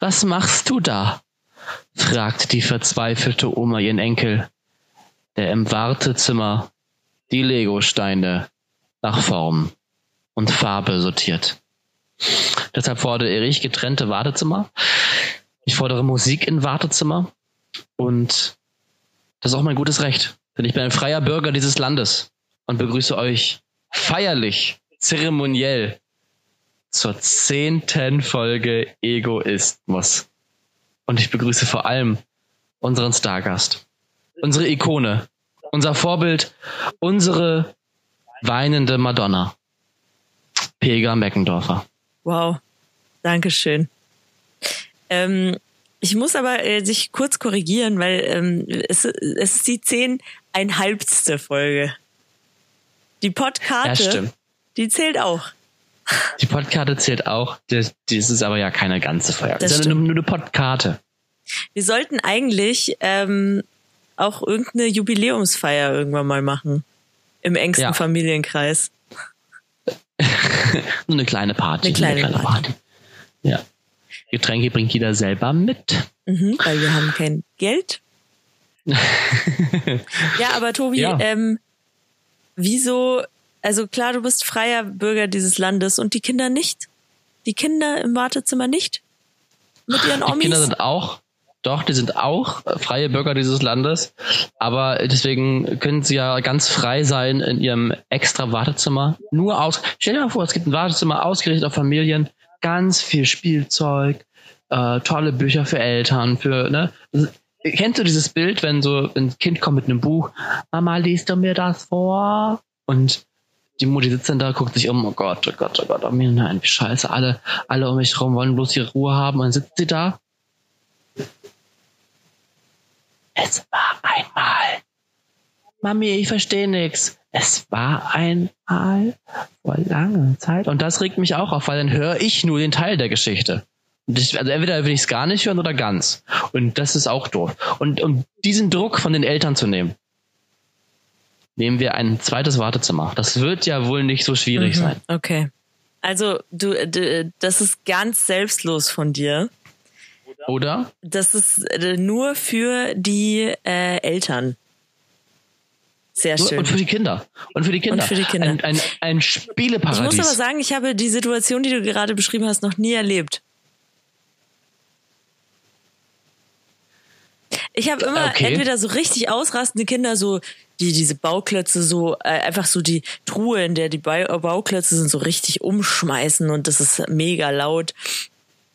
was machst du da? fragt die verzweifelte Oma ihren Enkel, der im Wartezimmer die Legosteine nach Form und Farbe sortiert. Deshalb fordere ich getrennte Wartezimmer. Ich fordere Musik in Wartezimmer. Und das ist auch mein gutes Recht. Denn ich bin ein freier Bürger dieses Landes und begrüße euch feierlich, zeremoniell zur zehnten Folge Egoismus. Und ich begrüße vor allem unseren Stargast, unsere Ikone, unser Vorbild, unsere weinende Madonna, Pega Meckendorfer. Wow, Dankeschön. Ähm, ich muss aber äh, sich kurz korrigieren, weil ähm, es, es ist die zehneinhalbste Folge. Die Podkarte, Ja, die zählt auch. Die Podkarte zählt auch. Das, das ist aber ja keine ganze ist ja nur, nur eine Podkarte. Wir sollten eigentlich ähm, auch irgendeine Jubiläumsfeier irgendwann mal machen. Im engsten Ja. Familienkreis. Nur eine kleine Party. Eine kleine Party. Ja. Getränke bringt jeder selber mit. Mhm, weil wir haben kein Geld. ja, aber Tobi, Ja. ähm, wieso, also klar, du bist freier Bürger dieses Landes und die Kinder nicht? Die Kinder im Wartezimmer nicht? Mit ihren Die Omis? Kinder sind auch, doch, die sind auch freie Bürger dieses Landes. Aber deswegen können sie ja ganz frei sein in ihrem extra Wartezimmer. Nur aus, stell dir mal vor, es gibt ein Wartezimmer ausgerichtet auf Familien, ganz viel Spielzeug, äh, tolle Bücher für Eltern, für, ne? Kennst du dieses Bild, wenn so ein Kind kommt mit einem Buch, Mama, liest du mir das vor? Und die Mutti sitzt dann da, guckt sich um, oh Gott, oh Gott, oh Gott, oh mir, nein, wie scheiße, alle, alle um mich rum wollen bloß ihre Ruhe haben und dann sitzt sie da. Es war einmal. Mami, ich verstehe nix. Es war einmal vor langer Zeit. Und das regt mich auch auf, weil dann höre ich nur den Teil der Geschichte. Ich, also entweder will ich es gar nicht hören oder ganz. Und das ist auch doof. Und um diesen Druck von den Eltern zu nehmen, nehmen wir ein zweites Wartezimmer. Das wird ja wohl nicht so schwierig Mhm, sein. Okay. Also, du, d- das ist ganz selbstlos von dir. Oder? Das ist äh, nur für die äh, Eltern. Sehr schön. Und für die Kinder. Und für die Kinder. Und für die Kinder. Ein, ein, ein Ich Spieleparadies. muss aber sagen, ich habe die Situation, die du gerade beschrieben hast, noch nie erlebt. Ich habe immer Okay. entweder so richtig ausrastende Kinder, so die diese Bauklötze so äh, einfach so die Truhe, in der die Bau- Bauklötze sind, so richtig umschmeißen und das ist mega laut.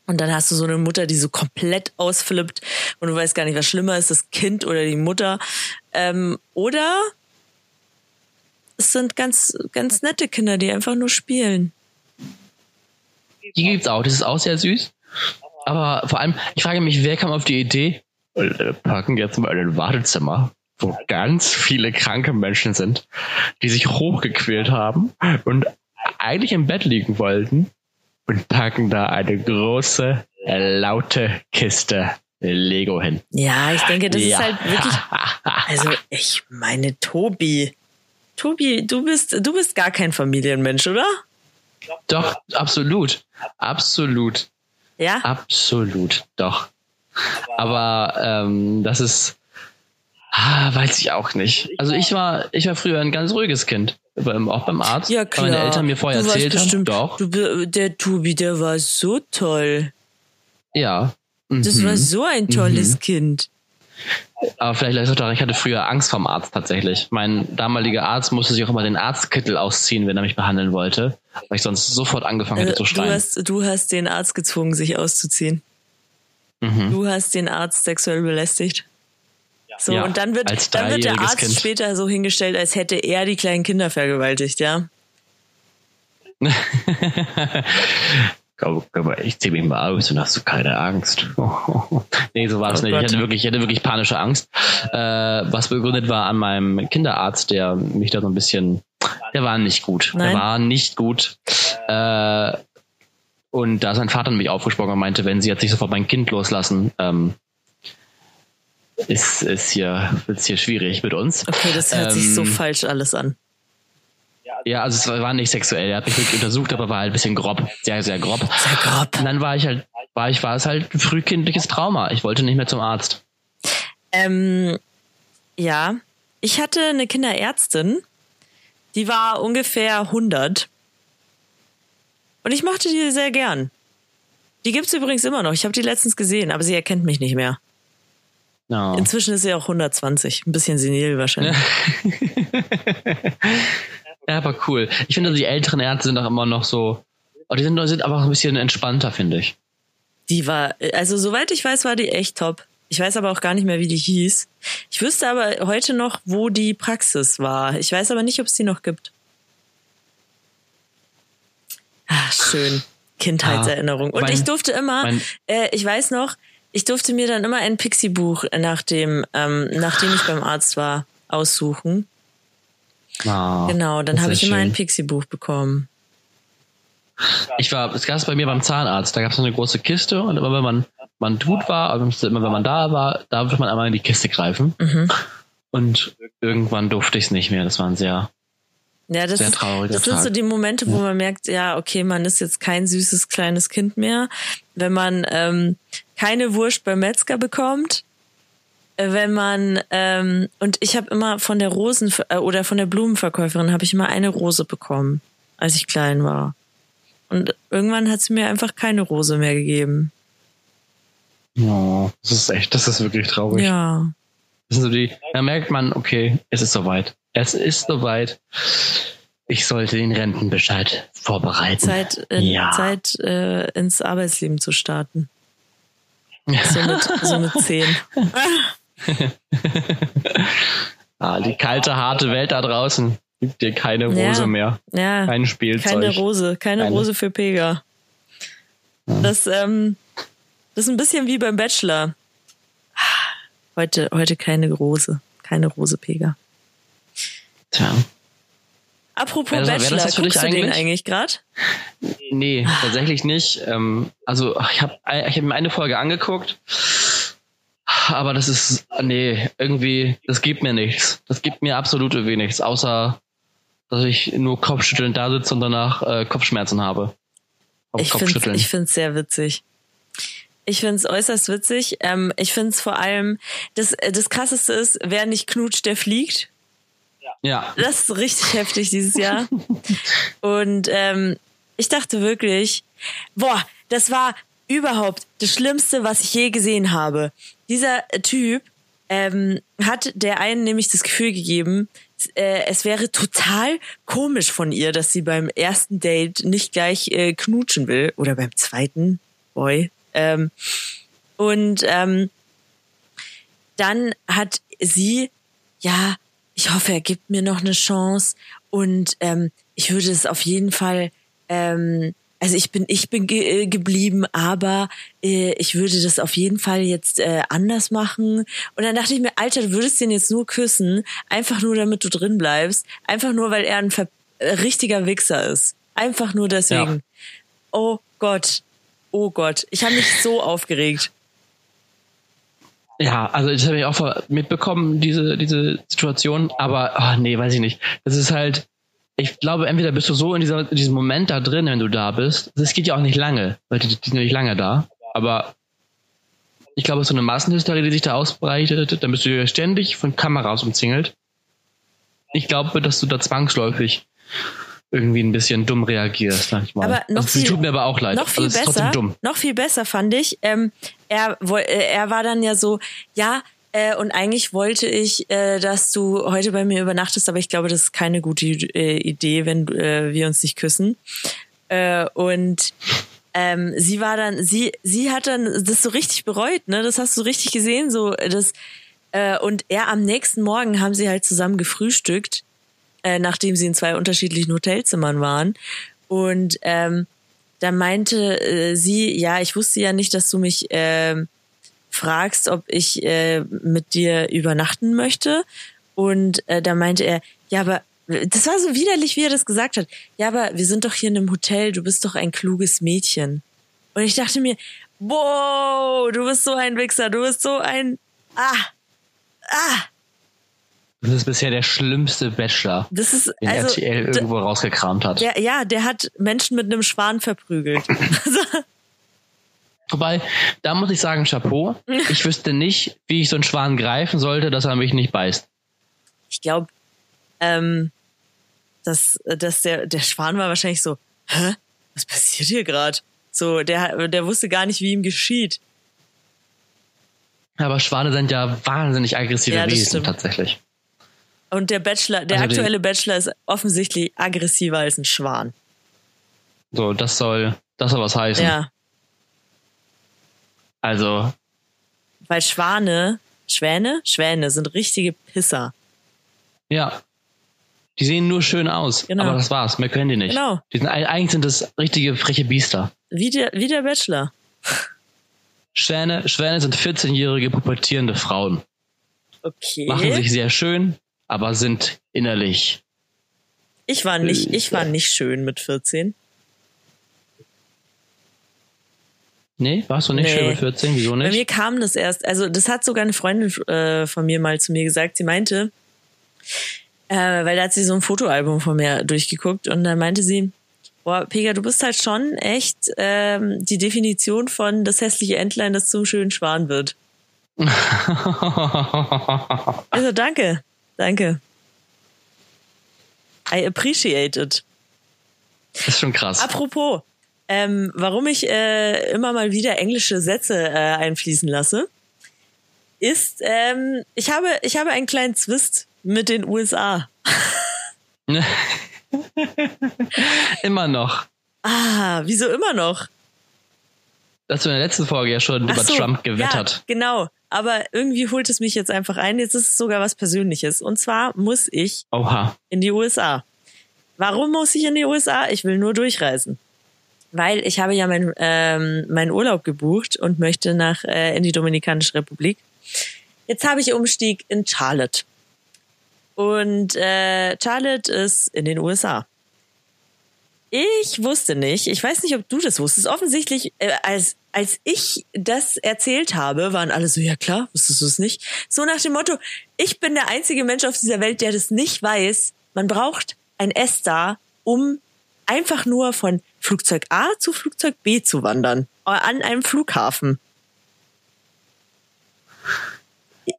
Und dann hast du so eine Mutter, die so komplett ausflippt und du weißt gar nicht, was schlimmer ist, das Kind oder die Mutter. Ähm, oder es sind ganz, ganz nette Kinder, die einfach nur spielen. Die gibt's auch. Das ist auch sehr süß. Aber vor allem, ich frage mich, wer kam auf die Idee, packen jetzt mal in ein Wartezimmer, wo ganz viele kranke Menschen sind, die sich hochgequält haben und eigentlich im Bett liegen wollten und packen da eine große, äh, laute Kiste Lego hin. Ja, ich denke, das Ja. ist halt wirklich. Also, ich meine, Tobi. Tobi, du bist, du bist gar kein Familienmensch, oder? Doch, absolut. Absolut. Ja. Absolut, doch. Aber ähm, das ist, ah, weiß ich auch nicht. Also ich war, ich war früher ein ganz ruhiges Kind, beim, auch beim Arzt. Ja, weil klar. Meine Eltern mir vorher du erzählt haben. bestimmt, Doch, Du, der Tobi, der war so toll. ja. Das Mhm. war so ein tolles Kind. Aber vielleicht lag es auch daran, ich hatte früher Angst vom Arzt tatsächlich. Mein damaliger Arzt musste sich auch immer den Arztkittel ausziehen, wenn er mich behandeln wollte, weil ich sonst sofort angefangen hätte Also, zu du, schreien. hast, du hast den Arzt gezwungen, sich auszuziehen. Mhm. Du hast den Arzt sexuell belästigt. So, Ja, und dann wird, dann wird der Arzt Kind. später so hingestellt, als hätte er die kleinen Kinder vergewaltigt, ja? Komm, komm, ich zieh mich mal aus und hast du keine Angst. nee, so war es Oh nicht. Ich hatte wirklich, ich hatte wirklich panische Angst. Äh, was begründet war an meinem Kinderarzt, der mich da so ein bisschen, der war nicht gut. Nein? Der war nicht gut. Äh, und da sein Vater mich aufgesprochen und meinte, wenn sie jetzt nicht sofort mein Kind loslassen, ähm, ist, ist hier, wird's hier schwierig mit uns. Okay, das hört sich so Ähm, falsch alles an. Ja, also es war nicht sexuell. Er hat mich wirklich untersucht, aber war halt ein bisschen grob. Sehr, sehr grob. Sehr grob. Und dann war ich halt, war ich, war es halt ein frühkindliches Trauma. Ich wollte nicht mehr zum Arzt. Ähm, ja, ich hatte eine Kinderärztin, die war ungefähr 100. Und ich mochte die sehr gern. Die gibt's übrigens immer noch. Ich habe die letztens gesehen, aber sie erkennt mich nicht mehr. No. Inzwischen ist sie auch 120. Ein bisschen senil wahrscheinlich. ja, aber cool. Ich finde, die älteren Ärzte sind auch immer noch so. Oh, die sind, sind aber auch ein bisschen entspannter, finde ich. Die war, also soweit ich weiß, war die echt top. Ich weiß aber auch gar nicht mehr, wie die hieß. Ich wüsste aber heute noch, wo die Praxis war. Ich weiß aber nicht, ob es die noch gibt. Ach, schön. Kindheitserinnerung. Und mein- ich durfte immer, mein- äh, ich weiß noch, ich durfte mir dann immer ein Pixie-Buch nach dem, ähm, nachdem ich beim Arzt war, aussuchen. Ah, Genau, dann habe ich immer schön. ein Pixie-Buch bekommen. Ich war, es gab es bei mir beim Zahnarzt. Da gab es so eine große Kiste und immer wenn man, man tut war, also immer wenn man da war, da durfte man einmal in die Kiste greifen. Mhm. Und irgendwann durfte ich es nicht mehr. Das war ein sehr, Ja, das, sehr ist- trauriger das sind Tag. so die Momente, wo man merkt, ja, okay, man ist jetzt kein süßes kleines Kind mehr. Wenn man ähm, keine Wurst beim Metzger bekommt, äh, wenn man ähm, und ich habe immer von der Rosen äh, oder von der Blumenverkäuferin habe ich immer eine Rose bekommen, als ich klein war. Und irgendwann hat sie mir einfach keine Rose mehr gegeben. oh, das ist echt, das ist wirklich traurig. Ja. Das sind so die, da merkt man, okay, es ist soweit. Es ist soweit. Ich sollte den Rentenbescheid vorbereiten. Zeit, in, Ja. Zeit äh, ins Arbeitsleben zu starten. So mit, so mit zehn. ah, die kalte, harte Welt da draußen gibt dir keine Rose Ja. mehr. Ja. Kein Spielzeug. Keine Rose, keine, Keine. Rose für Pega. Das, ähm, das ist ein bisschen wie beim Bachelor. Heute, heute keine Rose. Keine Rose Pega. Tja. Apropos Wer das- das Bachelor, ist für dich guckst du den eigentlich? eigentlich gerade? Nee, tatsächlich nicht. Ähm, also ich habe ich hab mir eine Folge angeguckt, aber das ist, nee, irgendwie, das gibt mir nichts. Das gibt mir absolut nichts, außer dass ich nur Kopfschütteln da sitze und danach äh, Kopfschmerzen habe. Auf Ich finde find's sehr witzig. Ich find's äußerst witzig. Ähm, ich find's vor allem, das, äh, das krasseste ist, wer nicht knutscht, der fliegt. Ja, Das ist richtig heftig dieses Jahr. Und ähm, ich dachte wirklich, boah, das war überhaupt das Schlimmste, was ich je gesehen habe. Dieser Typ ähm, hat der einen nämlich das Gefühl gegeben, äh, es wäre total komisch von ihr, dass sie beim ersten Date nicht gleich äh, knutschen will oder beim zweiten Boy. Ähm, und ähm, dann hat sie, ja, ich hoffe, er gibt mir noch eine Chance und ähm, ich würde es auf jeden Fall, ähm, also ich bin ich bin ge äh, geblieben, aber äh, ich würde das auf jeden Fall jetzt äh, anders machen. Und dann dachte ich mir, Alter, du würdest den jetzt nur küssen, einfach nur damit du drin bleibst, einfach nur weil er ein ver äh, richtiger Wichser ist, einfach nur deswegen. Oh Gott, oh Gott, ich habe mich so aufgeregt. Ja, also das habe ich auch mitbekommen, diese, diese Situation, aber ach, nee, weiß ich nicht. Das ist halt, ich glaube, entweder bist du so in, dieser, in diesem Moment da drin, wenn du da bist. Das geht ja auch nicht lange, weil die, die sind ja nicht lange da. Aber ich glaube, es ist so eine Massenhysterie, die sich da ausbreitet. Dann bist du ja ständig von Kameras umzingelt. Ich glaube, dass du da zwangsläufig irgendwie ein bisschen dumm reagierst, sag ich mal. Aber noch also, sie viel- tut mir aber auch leid. noch viel also, besser, noch viel besser fand ich. Ähm, er, äh, er war dann ja so, ja, äh, und eigentlich wollte ich, äh, dass du heute bei mir übernachtest, aber ich glaube, das ist keine gute äh, Idee, wenn äh, wir uns nicht küssen. Äh, und ähm, sie war dann, sie, sie hat dann das so richtig bereut, ne? Das hast du richtig gesehen, so das. Und er am nächsten Morgen haben sie halt zusammen gefrühstückt, äh, nachdem sie in zwei unterschiedlichen Hotelzimmern waren. Und ähm, da meinte äh, sie, ja, ich wusste ja nicht, dass du mich ähm, fragst, ob ich äh, mit dir übernachten möchte. Und äh, da meinte er, ja, aber das war so widerlich, wie er das gesagt hat. Ja, aber wir sind doch hier in einem Hotel, du bist doch ein kluges Mädchen. Und ich dachte mir, wow, du bist so ein Wichser, du bist so ein, ah, ah, Das ist bisher der schlimmste Bachelor, das ist, den also, RTL irgendwo rausgekramt hat. der, ja, der hat Menschen mit einem Schwan verprügelt. Also, Wobei, da muss ich sagen, Chapeau. Ich wüsste nicht, wie ich so einen Schwan greifen sollte, dass er mich nicht beißt. Ich glaube, ähm, dass, dass der, der Schwan war wahrscheinlich so, hä? Was passiert hier gerade? So, der, der wusste gar nicht, wie ihm geschieht. Aber Schwane sind ja wahnsinnig aggressive Ja, Wesen stimmt. tatsächlich. Und der Bachelor, der Also aktuelle Bachelor ist offensichtlich aggressiver als ein Schwan. So, das soll, das soll was heißen. Ja, Also, weil Schwane, Schwäne, Schwäne sind richtige Pisser. ja. Die sehen nur schön aus. Genau. Aber das war's. Mehr können die nicht. Genau. Die sind, eigentlich sind das richtige freche Biester. Wie der, wie der Bachelor. Schwäne, Schwäne sind 14-jährige pubertierende Frauen. Okay. Machen sich sehr schön, aber sind innerlich. Ich war nicht, ich war nicht schön mit 14. Nee, warst du nicht Nee. schön mit 14? Wieso Bei nicht? mir kam das erst, also das hat sogar eine Freundin äh, von mir mal zu mir gesagt. Sie meinte, äh, weil da hat sie so ein Fotoalbum von mir durchgeguckt und dann meinte sie, boah, Pega, du bist halt schon echt ähm, die Definition von das hässliche Entlein, das zum schönen Schwan wird. Also danke, danke. I appreciate it. Das ist schon krass. Apropos, ähm, warum ich äh, immer mal wieder englische Sätze äh, einfließen lasse, ist, ähm, ich habe, ich habe einen kleinen Zwist mit den USA. Immer noch. Ah, wieso immer noch? Hast du in der letzten Folge ja schon Ach über so, Trump gewettert. Ja, genau. Aber irgendwie holt es mich jetzt einfach ein. Jetzt ist es sogar was Persönliches. Und zwar muss ich Oha. in die USA. Warum muss ich in die USA? Ich will nur durchreisen. Weil ich habe ja meinen ähm, meinen Urlaub gebucht und möchte nach äh, in die Dominikanische Republik. Jetzt habe ich Umstieg in Charlotte. Und äh, Charlotte ist in den USA. Ich wusste nicht, ich weiß nicht, ob du das wusstest. Offensichtlich, äh, als, als ich das erzählt habe, waren alle so, ja klar, wusstest du es nicht? So nach dem Motto, ich bin der einzige Mensch auf dieser Welt, der das nicht weiß. Man braucht ein ESTA, um einfach nur von Flugzeug A zu Flugzeug B zu wandern. äh, An einem Flughafen.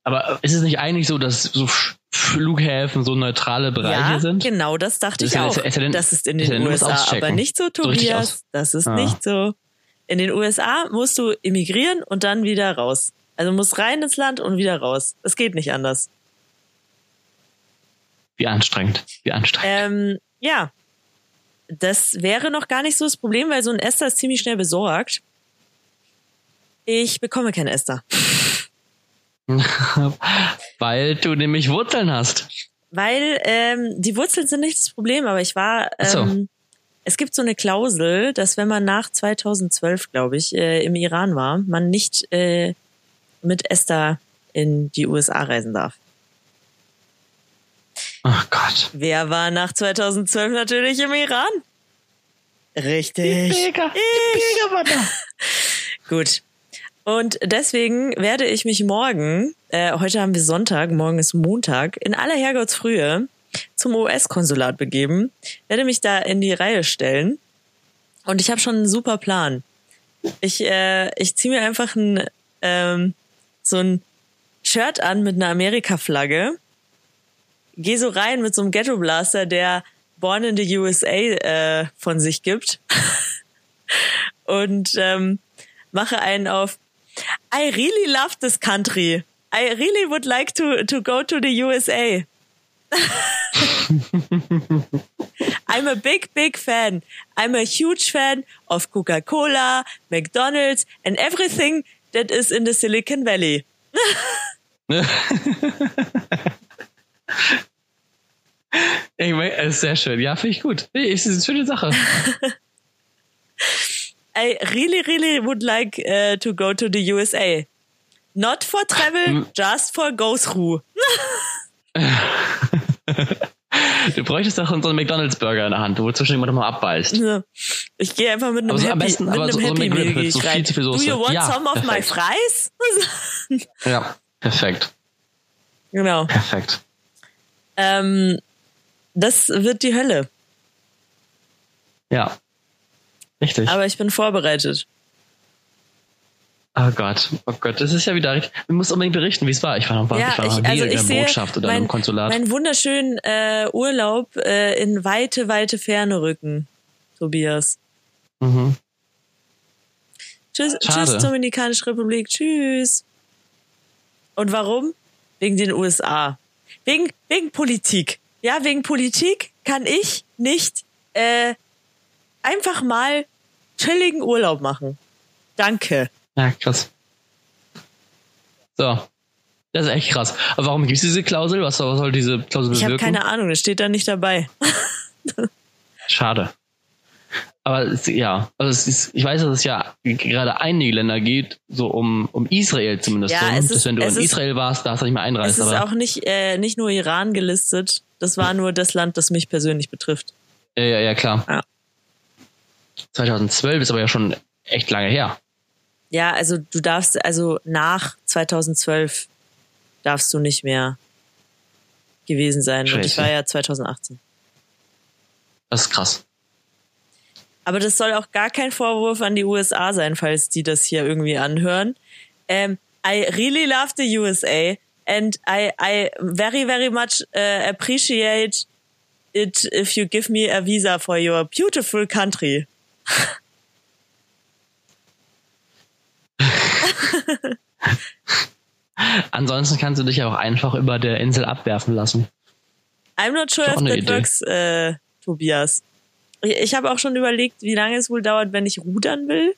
Aber ist es nicht eigentlich so, dass so Flughäfen so neutrale Bereiche ja, sind? genau, das dachte ich ist ja- auch. ist ist denn- das ist in ist den das USA aber nicht so, So Tobias. aus- das ist Ah. nicht so. In den USA musst du immigrieren und dann wieder raus. Also musst rein ins Land und wieder raus. Es geht nicht anders. Wie anstrengend. Wie anstrengend. Ähm, ja, das wäre noch gar nicht so das Problem, weil so ein Ester ist ziemlich schnell besorgt. Ich bekomme kein Ester. Weil du nämlich Wurzeln hast. Weil ähm, die Wurzeln sind nicht das Problem, aber ich war. Ach so. Ähm, es gibt so eine Klausel, dass wenn man nach 2012, glaube ich, äh, im Iran war, man nicht äh, mit Esther in die USA reisen darf. Oh Gott. Wer war nach 2012 natürlich im Iran? Richtig. Mega. Ich. war da. Gut. Und deswegen werde ich mich morgen, äh, heute haben wir Sonntag, morgen ist Montag, in aller Herrgottsfrühe zum US-Konsulat begeben, werde mich da in die Reihe stellen und ich habe schon einen super Plan. Ich, äh, ich ziehe mir einfach ein, ähm, so ein Shirt an mit einer Amerika-Flagge, gehe so rein mit so einem Ghetto-Blaster, der Born in the USA äh, von sich gibt und ähm, mache einen auf I really love this country. I really would like to, to go to the USA. I'm a big, big fan. I'm a huge fan of Coca-Cola, McDonald's and everything that is in the Silicon Valley. Es ist sehr schön. Ja, finde ich gut. Nee, Es ist eine schöne Sache. I really, really would like uh, to go to the USA. Not for travel, just for go through. Du bräuchtest doch so einen McDonalds-Burger in der Hand, wo du zwischendurch immer noch mal abbeißt. So. Ich gehe einfach mit einem Aber so am Happy, besten- mit einem so- so Happy McRib Meal gehe so rein. viel Do you want Ja, some of my perfekt. fries? Ja, perfekt. genau. Perfekt. Ähm, das wird die Hölle. Ja. Richtig. Aber ich bin vorbereitet. Oh Gott, oh Gott, das ist ja wieder richtig. Du musst unbedingt berichten, wie es war. Ich war noch, Ja, ich war noch ich- also in der Botschaft oder mein- im Konsulat. Meinen wunderschönen äh, Urlaub äh, in weite, weite Ferne rücken, Tobias. mhm. Tschüss, Schade. tschüss, Dominikanische Republik. Tschüss. Und warum? Wegen den USA. Wegen, wegen Politik. Ja, wegen Politik kann ich nicht äh, einfach mal chilligen Urlaub machen. Danke. Ja, krass. So. Das ist echt krass. Aber warum gibt es diese Klausel? Was soll, was soll diese Klausel Ich habe bewirken? keine Ahnung, das steht da nicht dabei. Schade. Aber es, ja, also es ist, ich weiß, dass es ja gerade einige Länder geht, so um, um Israel zumindest. Ja, es dass ist- wenn du es in ist- Israel warst, darfst du nicht mehr Es einreisen. ist Aber auch nicht, äh, nicht nur Iran gelistet, das war nur das Land, das mich persönlich betrifft. ja, ja, ja, klar. Ja. 2012 ist aber ja schon echt lange her. Ja, also du darfst, also nach 2012 darfst du nicht mehr gewesen sein. Und ich Scheiße. war ja 2018. Das ist krass. Aber das soll auch gar kein Vorwurf an die USA sein, falls die das hier irgendwie anhören. Ähm, I really love the USA and I, I very, very much uh, appreciate it if you give me a visa for your beautiful country. Ansonsten kannst du dich ja auch einfach über der Insel abwerfen lassen. I'm not sure if that Idee. works, äh, Tobias. Ich, ich habe auch schon überlegt, wie lange es wohl dauert, wenn ich rudern will.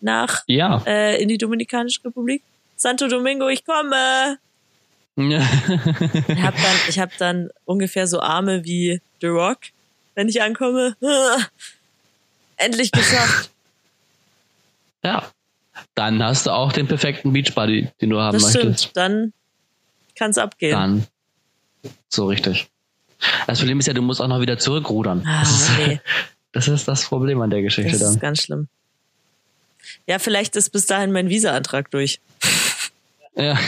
Nach, Ja. äh, in die Dominikanische Republik. Santo Domingo, ich komme! Ich hab dann, ich hab dann ungefähr so Arme wie The Rock, wenn ich ankomme. Endlich geschafft. ja. Dann hast du auch den perfekten Beachbody, den du haben Das möchtest. stimmt. Dann kann's abgehen. Dann. So richtig. Das Problem ist ja, du musst auch noch wieder zurückrudern. Ah, das, ist, das ist das Problem an der Geschichte das ist dann. ganz schlimm. Ja, vielleicht ist bis dahin mein Visa-Antrag durch. Ja.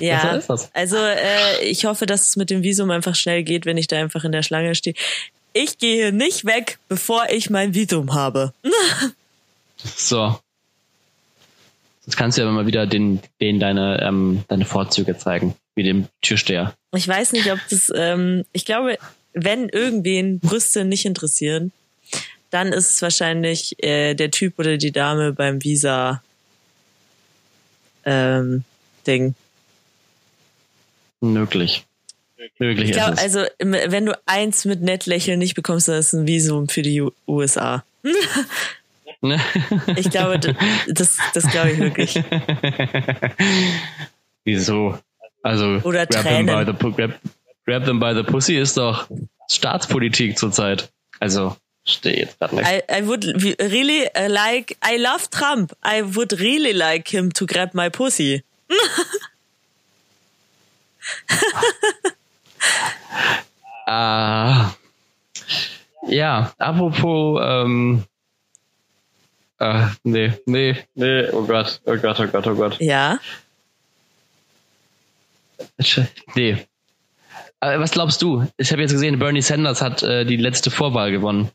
Ja, das. also äh, ich hoffe, dass es mit dem Visum einfach schnell geht, wenn ich da einfach in der Schlange stehe. Ich gehe nicht weg, bevor ich mein Visum habe. So. Jetzt kannst du ja mal wieder den, denen deine, ähm, deine Vorzüge zeigen, wie dem Türsteher. Ich weiß nicht, ob das, ähm, ich glaube, wenn irgendwen Brüste nicht interessieren, dann ist es wahrscheinlich äh, der Typ oder die Dame beim Visa ähm, Ding. Möglich. Möglich Ich ist glaube, es. also wenn du eins mit nett lächeln nicht bekommst, dann ist es ein Visum für die USA. Ne? Ich glaube, das, das glaube ich wirklich. Wieso? Also, Oder grab them, by the, grab, grab them by the pussy ist doch Staatspolitik zurzeit. Also, stehe jetzt gerade nicht. I, I would really uh, like, I love Trump. I would really like him to grab my pussy. Ah, ja, apropos, ähm, äh, nee, nee, nee, oh Gott, oh Gott, oh Gott, oh Gott. Ja. Nee. Aber was glaubst du? Ich habe jetzt gesehen, Bernie Sanders hat äh, die letzte Vorwahl gewonnen.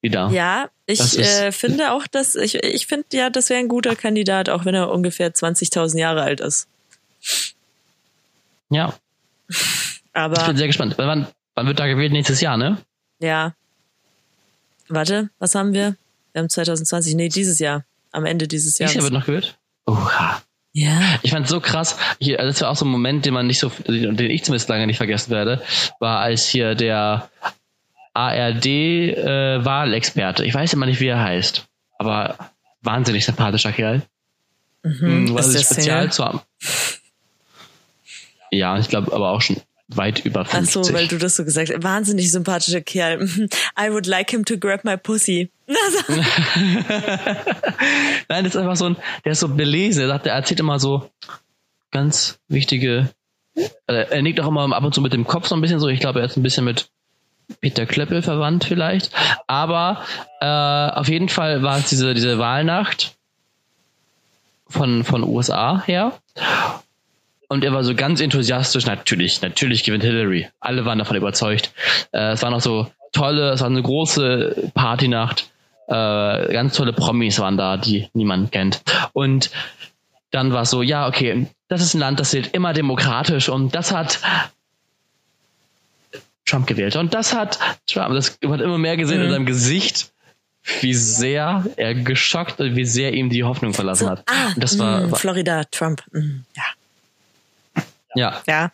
Wieder. Ja, ich äh, finde auch, dass ich, ich finde ja, das wäre ein guter Kandidat, auch wenn er ungefähr 20.000 Jahre alt ist. Ja. Ich Aber bin sehr gespannt. Wann, wann wird da gewählt? Nächstes Jahr, ne? ja. Warte, was haben wir? Wir haben 2020, nee, dieses Jahr. Am Ende dieses Dieses Jahr Jahres. wird noch gewählt? Oha. Ja. Ich fand so krass, hier, das war auch so ein Moment, den man nicht so, den ich zumindest lange nicht vergessen werde, war als hier der ARD-Wahlexperte, ich weiß immer nicht, wie er heißt, aber wahnsinnig sympathischer Kerl. Mhm. war Ist der spezial Single? zu haben. Ja, ich glaube aber auch schon weit über Ach 50. so, weil du das so gesagt hast. Wahnsinnig sympathischer Kerl. I would like him to grab my pussy. Nein, das ist einfach so ein, der ist so belesen. Er sagt, er erzählt immer so ganz wichtige. äh, Er nickt auch immer ab und zu mit dem Kopf so ein bisschen so. Ich glaube, er ist ein bisschen mit Peter Klöppel verwandt vielleicht. Aber äh, auf jeden Fall war es diese, diese Wahlnacht von, von USA her. Und er war so ganz enthusiastisch, natürlich, natürlich gewinnt Hillary. Alle waren davon überzeugt. Äh, es war noch so tolle, es war eine große Partynacht. Äh, ganz tolle Promis waren da, die niemand kennt. Und dann war es so, ja, okay, das ist ein Land, das wird immer demokratisch und das hat Trump gewählt. Und das hat Trump, das hat immer mehr gesehen mhm. in seinem Gesicht, wie sehr er geschockt und wie sehr ihm die Hoffnung verlassen so, hat. Ah, und das war, mh, Florida, Trump. Mh, ja. Ja. Ja.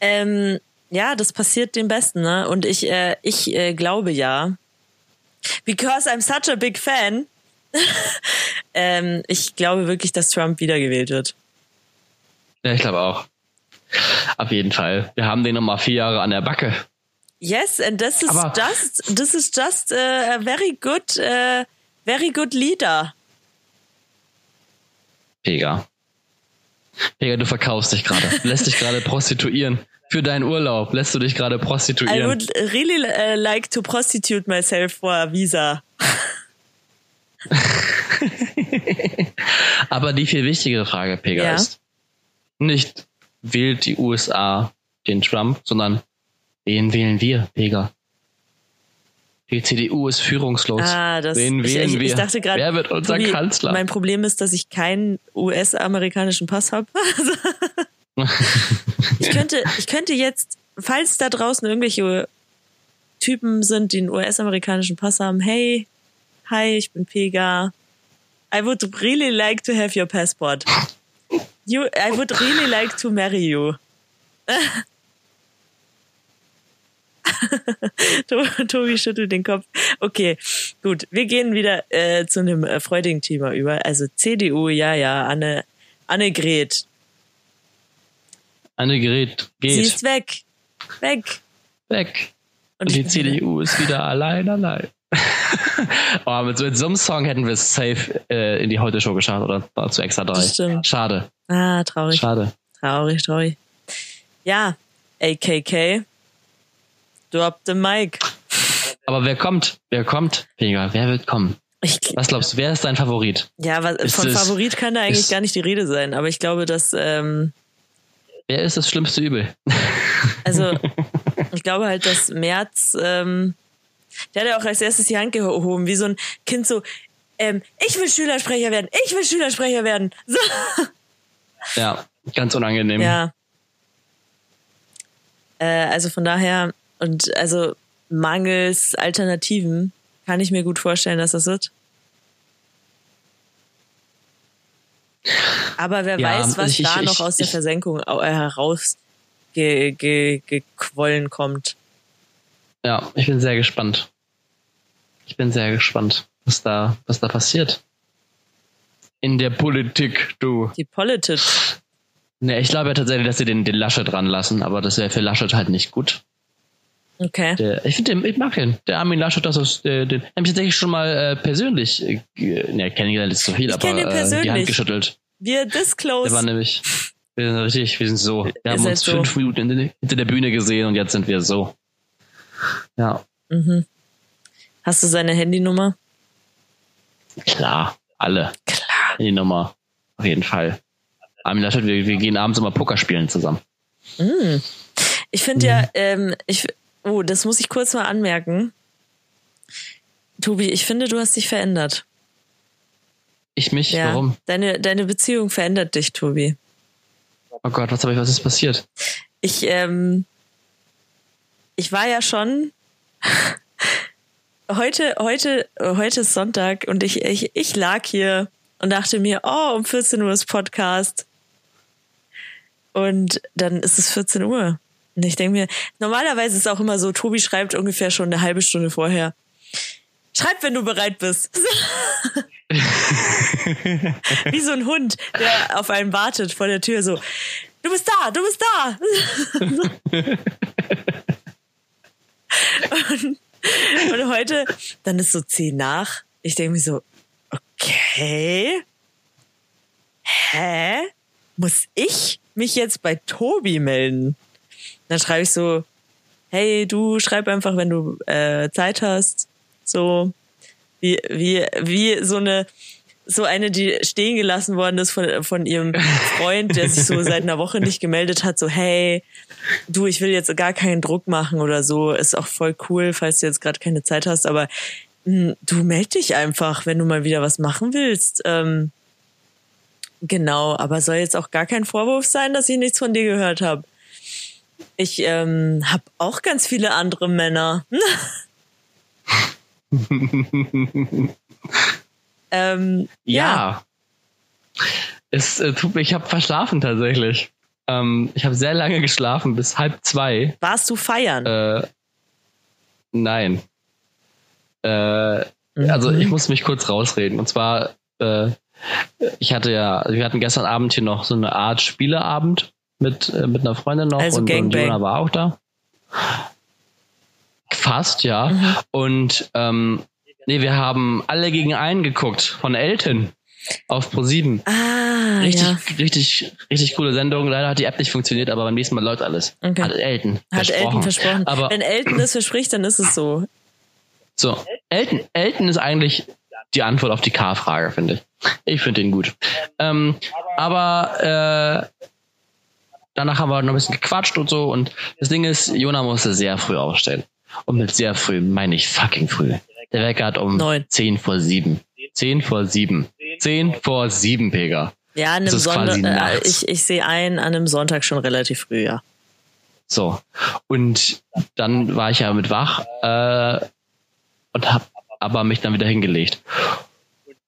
Ähm, ja, das passiert dem Besten, ne? Und ich, äh, ich äh, glaube ja, because I'm such a big fan, ähm, ich glaube wirklich, dass Trump wiedergewählt wird. Ja, ich glaube auch. Auf jeden Fall. Wir haben den nochmal vier Jahre an der Backe. Yes, and this is Aber just this is just a very good, uh, very good leader. Pega. Pega, du verkaufst dich gerade. Lässt dich gerade prostituieren. Für deinen Urlaub lässt du dich gerade prostituieren. I would really uh, like to prostitute myself for a visa. Aber die viel wichtigere Frage, Pega, ja. ist nicht, wählt die USA den Trump, sondern wen wählen wir, Pega? Die CDU ist führungslos. Ah, das, Wen wählen ich, ich, wir? Ich dachte grad, Wer wird unser Tobi, Kanzler? Mein Problem ist, dass ich keinen US-amerikanischen Pass habe. ich könnte, ich könnte jetzt, falls da draußen irgendwelche Typen sind, die einen US-amerikanischen Pass haben, hey, hi, ich bin Pega. I would really like to have your passport. You, I would really like to marry you. Tobi schüttelt den Kopf. Okay, gut. Wir gehen wieder äh, zu einem äh, freudigen Thema über. Also CDU, ja, ja, Anne, Annegret. Annegret geht. Sie ist weg. Weg. Weg. Und, Und die CDU ist wieder allein, allein. oh, mit, so, mit so einem Song hätten wir es safe äh, in die Heute-Show geschafft oder zu extra drei. Stimmt. Schade. Ah, traurig. Schade. Traurig, traurig. Ja, AKK. Drop the mic. Aber wer kommt? Wer kommt? Pega, wer wird kommen? Ich, was glaubst du, wer ist dein Favorit? Ja, was, ist von es, Favorit kann da eigentlich ist, gar nicht die Rede sein, aber ich glaube, dass. Ähm, wer ist das schlimmste Übel? Also, ich glaube halt, dass März ähm, der hat ja auch als erstes die Hand gehoben, wie so ein Kind so, ähm, ich will Schülersprecher werden, ich will Schülersprecher werden. So. Ja, ganz unangenehm. Ja. Äh, also von daher, und also mangels Alternativen kann ich mir gut vorstellen, dass das wird. Aber wer ja, weiß, was ich, da ich, noch aus ich, der Versenkung herausgequollen kommt. Ja, ich bin sehr gespannt. Ich bin sehr gespannt, was da, was da passiert. In der Politik, du. Die Politik. Ne, ich glaube ja tatsächlich, dass sie den, den Laschet dran lassen, aber das wäre für Laschet halt nicht gut. Okay. Der, ich finde, ich mag den. Der Armin Laschet, das ist, der, den habe ich tatsächlich schon mal äh, persönlich, äh, ne, kennengelernt ist zu viel, ich aber äh, die Hand geschüttelt. Wir disclose. Der war nämlich, wir sind richtig, wir sind so. Wir haben uns so. fünf Minuten hinter der Bühne gesehen und jetzt sind wir so. Ja. Mhm. Hast du seine Handynummer? Klar, alle. Klar. Handynummer, auf jeden Fall. Armin Laschet, wir, wir gehen abends immer Poker spielen zusammen. Mhm. Ich finde mhm. ja, ähm, ich, oh, das muss ich kurz mal anmerken. Tobi, ich finde, du hast dich verändert. Ich mich? Ja, Warum? Deine, deine Beziehung verändert dich, Tobi. Oh Gott, was habe ich, was ist passiert? Ich, ähm, ich war ja schon heute, heute, heute ist Sonntag und ich, ich, ich lag hier und dachte mir, oh, um 14 Uhr ist Podcast. Und dann ist es 14 Uhr. Und ich denke mir, normalerweise ist es auch immer so, Tobi schreibt ungefähr schon eine halbe Stunde vorher. Schreib, wenn du bereit bist. Wie so ein Hund, der auf einen wartet vor der Tür, so, du bist da, du bist da. Und, und heute, dann ist so zehn nach. Ich denke mir so, okay. Hä? Muss ich mich jetzt bei Tobi melden? Dann schreibe ich so, hey, du schreib einfach, wenn du äh, Zeit hast. So, wie, wie, wie so eine, so eine, die stehen gelassen worden ist von, von ihrem Freund, der sich so seit einer Woche nicht gemeldet hat, so, hey, du, ich will jetzt gar keinen Druck machen oder so, ist auch voll cool, falls du jetzt gerade keine Zeit hast, aber hm, du meld dich einfach, wenn du mal wieder was machen willst. Ähm, genau, aber soll jetzt auch gar kein Vorwurf sein, dass ich nichts von dir gehört habe. Ich ähm, habe auch ganz viele andere Männer. ähm, Ja. Es äh, tut mir, ich habe verschlafen tatsächlich. Ähm, ich habe sehr lange geschlafen, bis halb zwei. Warst du feiern? Äh, nein. Äh, Also Mhm. ich muss mich kurz rausreden. Und zwar, äh, ich hatte ja, wir hatten gestern Abend hier noch so eine Art Spieleabend mit, äh, mit einer Freundin noch Also und, und Gangbang. Jona war auch da. Fast, ja. Mhm. Und ähm, nee, wir haben alle gegen einen geguckt von Elton auf Pro7. Ah, Richtig, ja. richtig, richtig coole Sendung. Leider hat die App nicht funktioniert, aber beim nächsten Mal läuft alles. Okay. Hat Elton. Hat Elton versprochen. Aber Wenn Elton das verspricht, dann ist es so. so, Elton, Elton ist eigentlich die Antwort auf die K-Frage, finde ich. Ich finde ihn gut. Ähm, aber äh, danach haben wir noch ein bisschen gequatscht und so. Und das Ding ist, Jona musste sehr früh aufstehen. Und mit sehr früh meine ich fucking früh. Der Wecker hat um Neun. 10 vor 7. 10 vor 7. 10 vor 7, Pega. Ja, an einem Sonntag, äh, ich, ich sehe ein, an einem Sonntag schon relativ früh, ja. So. Und dann war ich ja mit wach äh, und hab aber mich dann wieder hingelegt.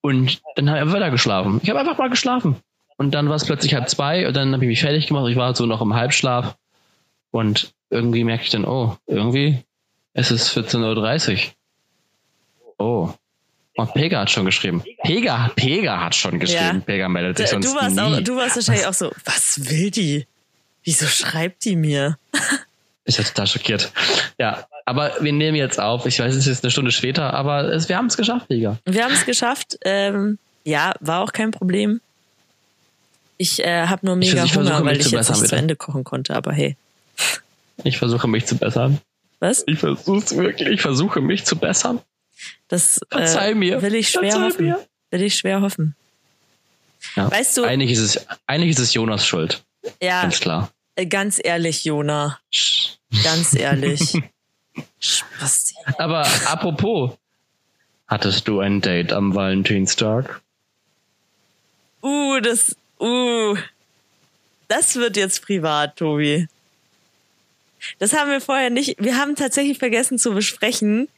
Und dann habe ich einfach weiter geschlafen. Ich habe einfach mal geschlafen. Und dann war es plötzlich halb zwei und dann habe ich mich fertig gemacht. Ich war so noch im Halbschlaf. Und irgendwie merke ich dann, oh, irgendwie es ist 14.30 Uhr. Oh. Und Pega hat schon geschrieben. Pega, Pega hat schon geschrieben. Ja. Pega meldet sich Du sonst warst, nie. auch, du warst wahrscheinlich auch so, was will die? Wieso schreibt die mir? Ich war total schockiert. Ja, aber wir nehmen jetzt auf. Ich weiß, es ist jetzt eine Stunde später, aber es, wir haben es geschafft, Liga. Wir haben es geschafft. Ähm, ja, war auch kein Problem. Ich äh, habe nur Ich mega ich versuche, Hunger, weil ich zu jetzt nicht zu bitte. Ende kochen konnte, aber hey. Ich versuche mich zu bessern. Was? Ich versuche wirklich. Ich versuche mich zu bessern. Das Verzeih äh, mir. will ich schwer Verzeih hoffen. mir. Will ich schwer hoffen. Ja. Weißt du, Eigentlich ist es, eigentlich ist es Jonas Schuld. ja, Ganz klar. äh, ganz ehrlich, Jona. Ganz ehrlich. Aber apropos, hattest du ein Date am Valentinstag? Uh, das, uh, das wird jetzt privat, Tobi. Das haben wir vorher nicht, wir haben tatsächlich vergessen zu besprechen,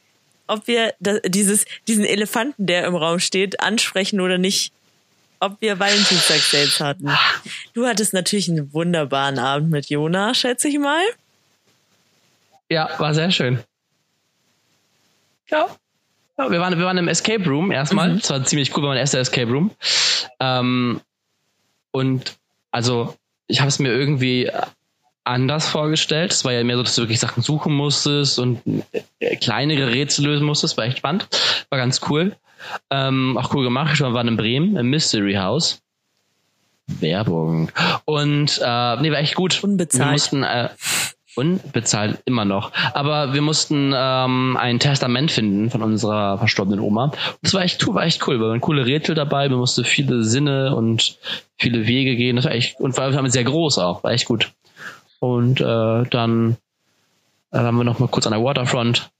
ob wir dieses, diesen Elefanten, der im Raum steht, ansprechen oder nicht. Ob wir Valentinstag-Dates hatten. Du hattest natürlich einen wunderbaren Abend mit Jona, schätze ich mal. Ja, war sehr schön. Ja. ja wir, waren, wir waren im Escape Room erstmal. Mhm. Das war ziemlich cool, war mein erster Escape Room. Ähm, und also, ich habe es mir irgendwie anders vorgestellt. Es war ja mehr so, dass du wirklich Sachen suchen musstest und äh, kleinere Rätsel lösen musstest. War echt spannend. War ganz cool. Ähm, auch cool gemacht. Wir waren in Bremen, im Mystery House. Werbung. Und äh, nee, war echt gut. Unbezahlt. Wir mussten äh, unbezahlt immer noch. Aber wir mussten ähm, ein Testament finden von unserer verstorbenen Oma. Das war echt cool, war echt cool. Wir waren coole Rätsel dabei, wir mussten viele Sinne und viele Wege gehen. Das war echt und vor allem sehr groß auch, war echt gut. Und äh, dann äh, waren wir noch mal kurz an der Waterfront,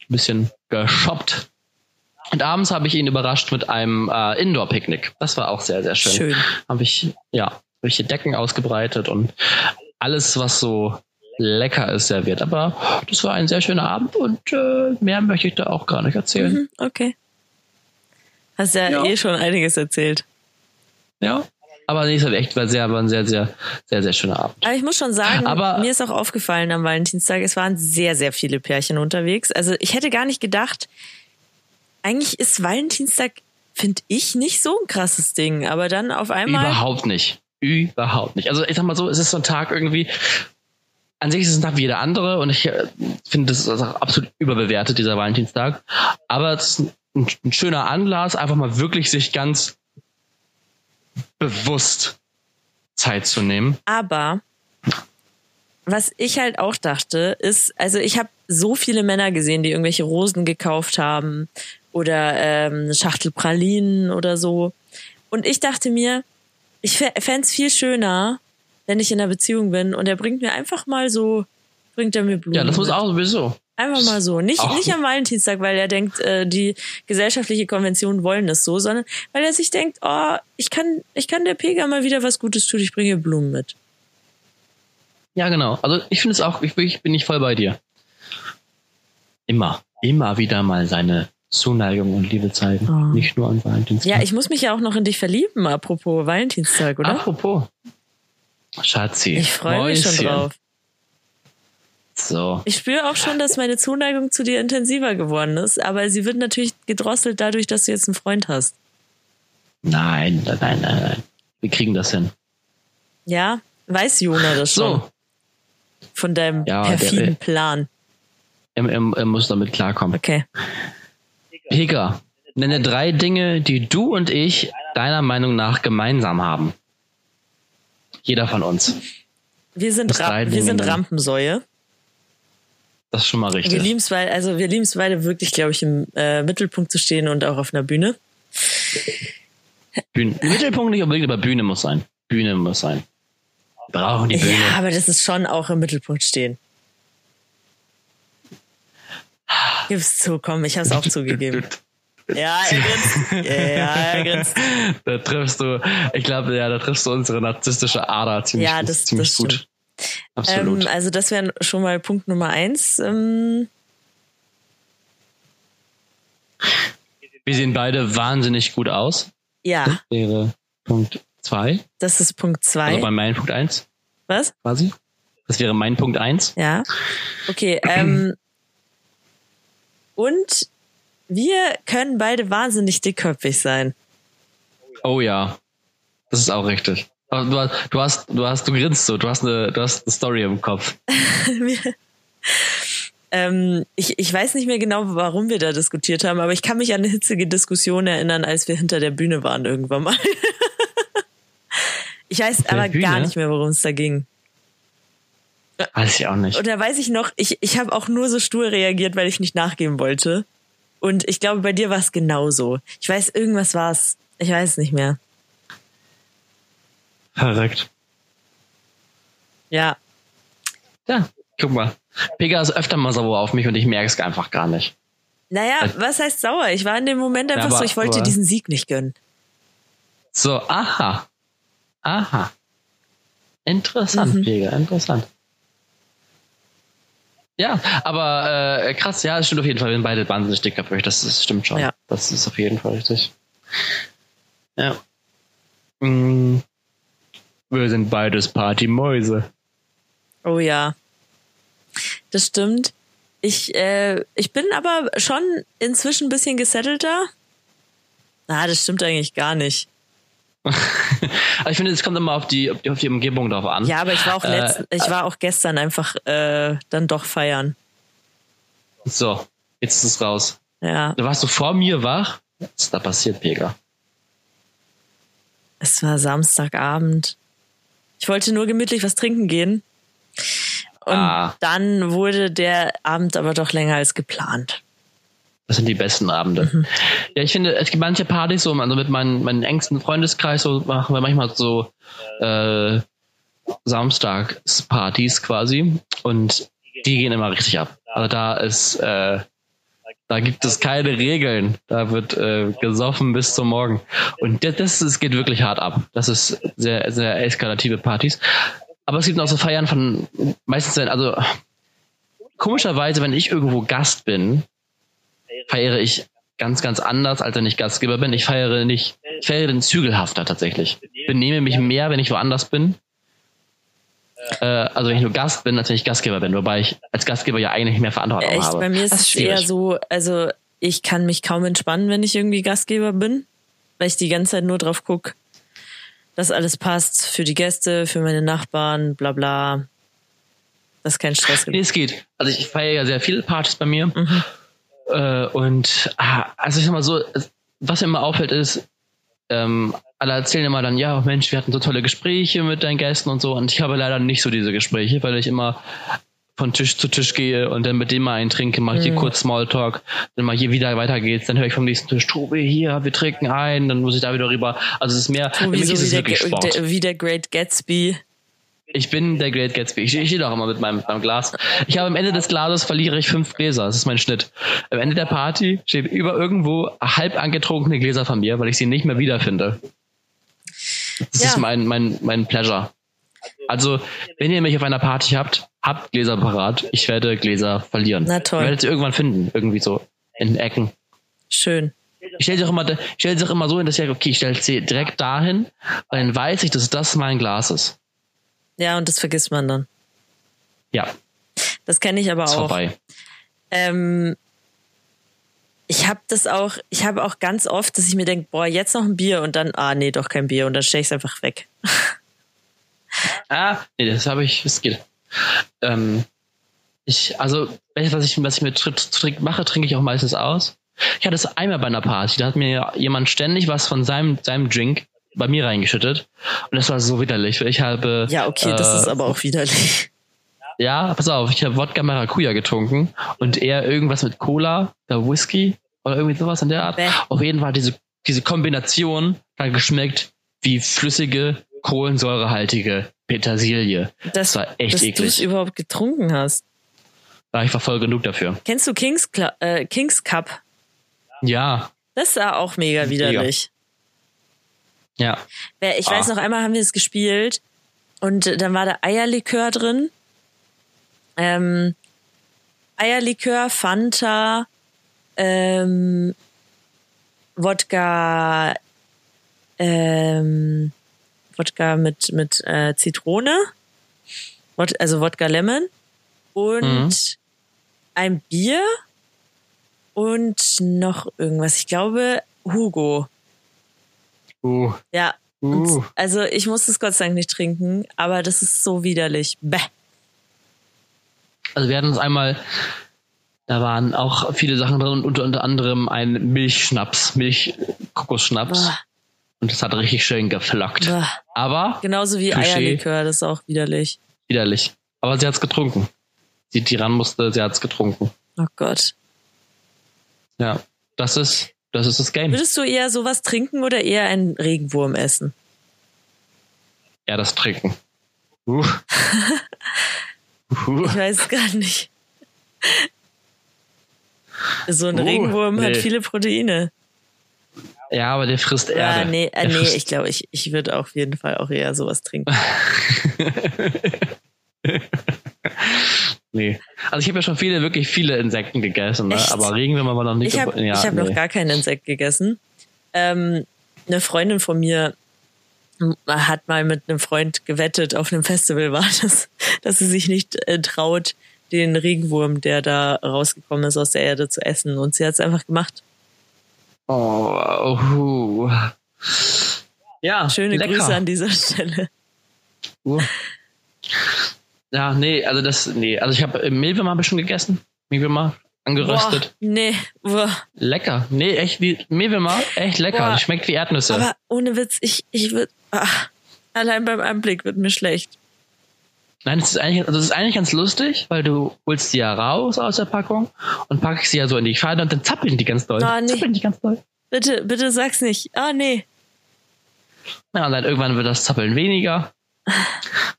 ein bisschen geshoppt. Und abends habe ich ihn überrascht mit einem äh, Indoor-Picknick. Das war auch sehr, sehr schön Schön. habe ich, ja, habe ich hier Decken ausgebreitet und alles, was so lecker ist, serviert. Aber das war ein sehr schöner Abend und äh, mehr möchte ich da auch gar nicht erzählen. Mhm, okay. Hast ja, Ja. eh schon einiges erzählt. Ja. Aber nee, es war echt war sehr, war ein sehr, sehr, sehr, sehr schöner Abend. Aber ich muss schon sagen, Aber- mir ist auch aufgefallen am Valentinstag, es waren sehr, sehr viele Pärchen unterwegs. Also ich hätte gar nicht gedacht, eigentlich ist Valentinstag, finde ich, nicht so ein krasses Ding. Aber dann auf einmal. Überhaupt nicht. Überhaupt nicht. Also ich sag mal so, es ist so ein Tag irgendwie. An sich ist es ein Tag wie jeder andere und ich äh, finde, das ist auch absolut überbewertet, dieser Valentinstag. Aber es ist ein, ein schöner Anlass, einfach mal wirklich sich ganz bewusst Zeit zu nehmen. Aber was ich halt auch dachte, ist, also ich habe so viele Männer gesehen, die irgendwelche Rosen gekauft haben oder ähm, Schachtel Pralinen oder so. Und ich dachte mir, ich fände es viel schöner, wenn ich in einer Beziehung bin und er bringt mir einfach mal so, bringt er mir Blumen. Ja, das muss auch sowieso. Einfach mal so. Nicht, Auch- nicht am Valentinstag, weil er denkt, äh, die gesellschaftliche Konventionen wollen es so, sondern weil er sich denkt, oh, ich kann, ich kann der Pega mal wieder was Gutes tun, ich bringe Blumen mit. Ja, genau. Also ich finde es auch, ich, ich bin nicht voll bei dir. Immer, immer wieder mal seine Zuneigung und Liebe zeigen. Oh. Nicht nur an Valentinstag. Ja, ich muss mich ja auch noch in dich verlieben, apropos Valentinstag, oder? Apropos. Schatzi. ich freue mich schon drauf. So. Ich spüre auch schon, dass meine Zuneigung zu dir intensiver geworden ist, aber sie wird natürlich gedrosselt dadurch, dass du jetzt einen Freund hast. Nein, nein, nein, nein. Wir kriegen das hin. Ja, weiß Jona das schon So. von deinem Ja, der- perfiden Plan. Er, er, er muss damit klarkommen. Okay. Pega, nenne drei Dinge, die du und ich deiner Meinung nach gemeinsam haben. Jeder von uns. Wir sind, Ra wir sind. Rampensäue. Das ist schon mal Wir richtig. lieben es, weil, also wir lieben es beide wirklich, glaube ich, im äh, Mittelpunkt zu stehen und auch auf einer Bühne. Bühne. Mittelpunkt nicht unbedingt, aber Bühne muss sein. Bühne muss sein. Wir brauchen die Bühne. Ja, aber das ist schon auch im Mittelpunkt stehen. Gib's zu, komm, ich hab's auch zugegeben. Ja, er grinst. Ja, er grinst. Da triffst du, ich glaube, ja, da triffst du unsere narzisstische Ader ziemlich, Ja, gut- das- ziemlich das gut. Absolut. Ähm, also das wäre schon mal Punkt Nummer eins. Ähm, Wir sehen beide wahnsinnig gut aus. ja, Wäre Punkt zwei. das ist Punkt zwei. Also bei meinem Punkt eins Was? quasi. Das wäre mein Punkt eins. Ja. Okay. Ähm, und wir können beide wahnsinnig dickköpfig sein. Oh ja. Das ist auch richtig. Du hast, du hast, du hast, du grinst so, du hast eine, du hast eine Story im Kopf. Ähm, ich, ich weiß nicht mehr genau, warum wir da diskutiert haben, aber ich kann mich an eine hitzige Diskussion erinnern, als wir hinter der Bühne waren irgendwann mal. ich weiß aber gar Bühne? nicht mehr, worum es da ging. Weiß ich auch nicht. Und da weiß ich noch, ich, ich habe auch nur so stur reagiert, weil ich nicht nachgeben wollte. Und ich glaube, bei dir war es genauso. Ich weiß, irgendwas war es. Ich weiß es nicht mehr. Verrückt. Ja. Ja, guck mal. Pega ist öfter mal sauer auf mich und ich merke es einfach gar nicht. Naja, was heißt sauer? Ich war in dem Moment einfach aber- so, ich wollte aber- diesen Sieg nicht gönnen. So, aha. Aha. Interessant, Mhm. Pega, interessant. Ja, aber äh, krass, ja, es stimmt auf jeden Fall. Wir sind beide wahnsinnig dickköpfig, das, das stimmt schon. Ja. Das ist auf jeden Fall richtig. Ja. Mm. Wir sind beides Partymäuse. Oh ja. Das stimmt. Ich, äh, ich bin aber schon inzwischen ein bisschen gesettelter. Na, das stimmt eigentlich gar nicht. Ich finde, es kommt immer auf die, auf die, Umgebung drauf an. Ja, aber ich war auch Äh, letzt, ich war auch gestern einfach äh, dann doch feiern. So, jetzt ist es raus. Ja, Da warst du vor mir wach. Was ist da passiert, Pega? es war Samstagabend. Ich wollte nur gemütlich was trinken gehen. Und Ah. dann wurde der Abend aber doch länger als geplant. Das sind die besten Abende. Mhm. Ja, ich finde, es gibt manche Partys, so, also mit meinem, meinem engsten Freundeskreis, so machen wir manchmal so äh, Samstagspartys quasi. Und die gehen immer richtig ab. Also da ist, äh, da gibt es keine Regeln. Da wird äh, gesoffen bis zum Morgen. Und das, das ist, geht wirklich hart ab. Das ist sehr, sehr eskalative Partys. Aber es gibt auch so Feiern von meistens, also komischerweise, wenn ich irgendwo Gast bin, feiere ich ganz, ganz anders, als wenn ich Gastgeber bin. Ich feiere nicht, ich feiere den zügelhafter tatsächlich. Benehme mich mehr, wenn ich woanders bin. Äh, also wenn ich nur Gast bin, als wenn ich Gastgeber bin, wobei ich als Gastgeber ja eigentlich mehr Verantwortung Echt, habe. bei mir ist Das es eher schwierig. so, also ich kann mich kaum entspannen, wenn ich irgendwie Gastgeber bin, weil ich die ganze Zeit nur drauf guck, dass alles passt für die Gäste, für meine Nachbarn, bla bla. Dass kein Stress Nee, es geht. Also ich feiere ja sehr viele Partys bei mir. Mhm. Äh, und ah, also ich sag mal so, was mir immer auffällt ist, ähm, alle erzählen immer dann, ja, Mensch, wir hatten so tolle Gespräche mit deinen Gästen und so. Und ich habe leider nicht so diese Gespräche, weil ich immer von Tisch zu Tisch gehe und dann mit dem mal einen trinke, mache hier Mhm. kurz Smalltalk, dann mal hier wieder weiter geht's, dann höre ich vom nächsten Tisch, Tobi, hier, wir trinken ein, dann muss ich da wieder rüber. Also es ist mehr, Tobi, so wie der, der, wie der Great Gatsby. Ich bin der Great Gatsby. Ich, ich stehe doch immer mit meinem, meinem Glas. Ich habe am Ende des Glases verliere ich fünf Gläser. Das ist mein Schnitt. Am Ende der Party steht über irgendwo halb angetrunkene Gläser von mir, weil ich sie nicht mehr wiederfinde. Das Ja. ist mein, mein, mein Pleasure. Also, wenn ihr mich auf einer Party habt, habt Gläser parat. Ich werde Gläser verlieren. Na toll. Ihr werdet sie irgendwann finden. Irgendwie so in Ecken. Schön. Ich stelle sie auch immer, ich stelle sie auch immer so hin, dass ich sage, okay, ich stelle sie direkt dahin, weil dann weiß ich, dass das mein Glas ist. Ja, und das vergisst man dann. Ja, Das kenne ich aber ist auch. vorbei. Ähm, ich habe das auch, ich habe auch ganz oft, dass ich mir denke, boah, jetzt noch ein Bier und dann, ah nee, doch kein Bier und dann stelle ich es einfach weg. Ah, nee, das habe ich, es geht. Ähm, ich, also, was ich, was ich mit Trick mache, trinke ich auch meistens aus. Ich hatte es einmal bei einer Party, da hat mir jemand ständig was von seinem, seinem Drink bei mir reingeschüttet. Und das war so widerlich. Ich habe. Ja, okay, das äh, ist aber auch widerlich. Ja, pass auf, ich habe Wodka Maracuja getrunken und eher irgendwas mit Cola, oder Whisky oder irgendwie sowas in der Art. Bäh. Auf jeden Fall diese, diese Kombination hat geschmeckt wie flüssige, kohlensäurehaltige Petersilie. Das, war echt dass du eklig. es überhaupt getrunken hast. Ja, ich war voll genug dafür. Kennst du Kings, Cla- äh, Kings Cup? Ja, Das war auch mega widerlich. Ja. Ich weiß Ah. noch einmal haben wir es gespielt und äh, dann war da Eierlikör drin. Ähm, Eierlikör, Fanta, ähm, Wodka, ähm, Wodka mit, mit äh, Zitrone, Wod also Wodka Lemon und Mhm. ein Bier und noch irgendwas. Ich glaube, Hugo. Uh, Ja. Und, uh. also ich muss es Gott sei Dank nicht trinken, aber das ist so widerlich. Bäh. Also wir hatten uns einmal, da waren auch viele Sachen drin und unter, unter anderem ein Milchschnaps, Milchkokosschnaps. Und das hat richtig schön geflockt. Boah. Aber Genauso wie Klischee. Eierlikör, das ist auch widerlich. widerlich. Aber sie hat's getrunken. Sie, die ran musste, sie hat's getrunken. Oh Gott. Ja, das ist, das ist das Game. Würdest du eher sowas trinken oder eher einen Regenwurm essen? Ja, das Trinken. Uh. uh. Ich weiß es gar nicht. So ein Uh, Regenwurm hat nee. viele Proteine. Ja, aber der frisst Erde. Ah, nee, Der nee ich glaube, ich, ich würde auf jeden Fall auch eher sowas trinken. nee. Also ich habe ja schon viele, wirklich viele Insekten gegessen, ne? Aber Regenwürmer war noch nicht Ich habe ja, hab noch nee. gar keinen Insekt gegessen. Ähm, eine Freundin von mir hat mal mit einem Freund gewettet, auf einem Festival war das, dass sie sich nicht äh, traut, den Regenwurm, der da rausgekommen ist aus der Erde, zu essen. Und sie hat es einfach gemacht. Oh, oh, Ja, Schöne lecker. Grüße an dieser Stelle. Uh. Ja, nee, also das, nee, also ich habe Mehlwürmer habe ich schon gegessen. Mehlwürmer angeröstet. Boah, nee, boah. Lecker. Nee, echt wie Mehlwürmer, echt lecker. Boah. Schmeckt wie Erdnüsse. Aber ohne Witz, ich, ich würde, allein beim Anblick wird mir schlecht. Nein, es ist eigentlich, also ist eigentlich ganz lustig, weil du holst die ja raus aus der Packung und packst sie ja so in die Schale und dann zappeln die ganz doll. Ah, nee. Zappeln die ganz doll. Bitte, bitte sag's nicht. Ah, nee. Ja, und dann irgendwann wird das Zappeln weniger.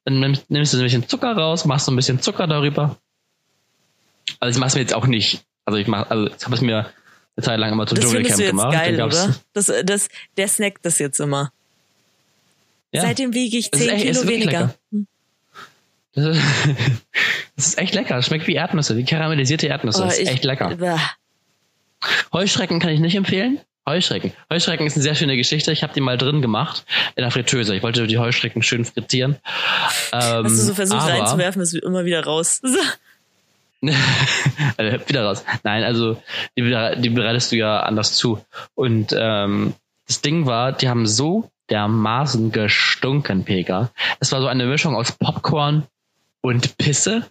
Dann nimmst, nimmst du ein bisschen Zucker raus, machst so ein bisschen Zucker darüber. Also ich mach's mir jetzt auch nicht. Also ich mach, also ich habe es mir eine Zeit lang immer zum Dschungelcamp gemacht. geil, oder? Das, das, der snackt das jetzt immer. Ja. Seitdem wiege ich Das ist 10 echt- ist Kilo weniger. Hm. Das ist, das ist echt lecker. Das schmeckt wie Erdnüsse, wie karamellisierte Erdnüsse. Oh, das ist ich- echt lecker. Bah. Heuschrecken kann ich nicht empfehlen. Heuschrecken. Heuschrecken ist eine sehr schöne Geschichte. Ich habe die mal drin gemacht in der Fritteuse. Ich wollte die Heuschrecken schön frittieren. Ähm, Hast du so versucht aber, reinzuwerfen, ist immer wieder raus. So. also, wieder raus. Nein, also die, die bereitest du ja anders zu. Und ähm, das Ding war, die haben so dermaßen gestunken, Pega. Es war so eine Mischung aus Popcorn und Pisse.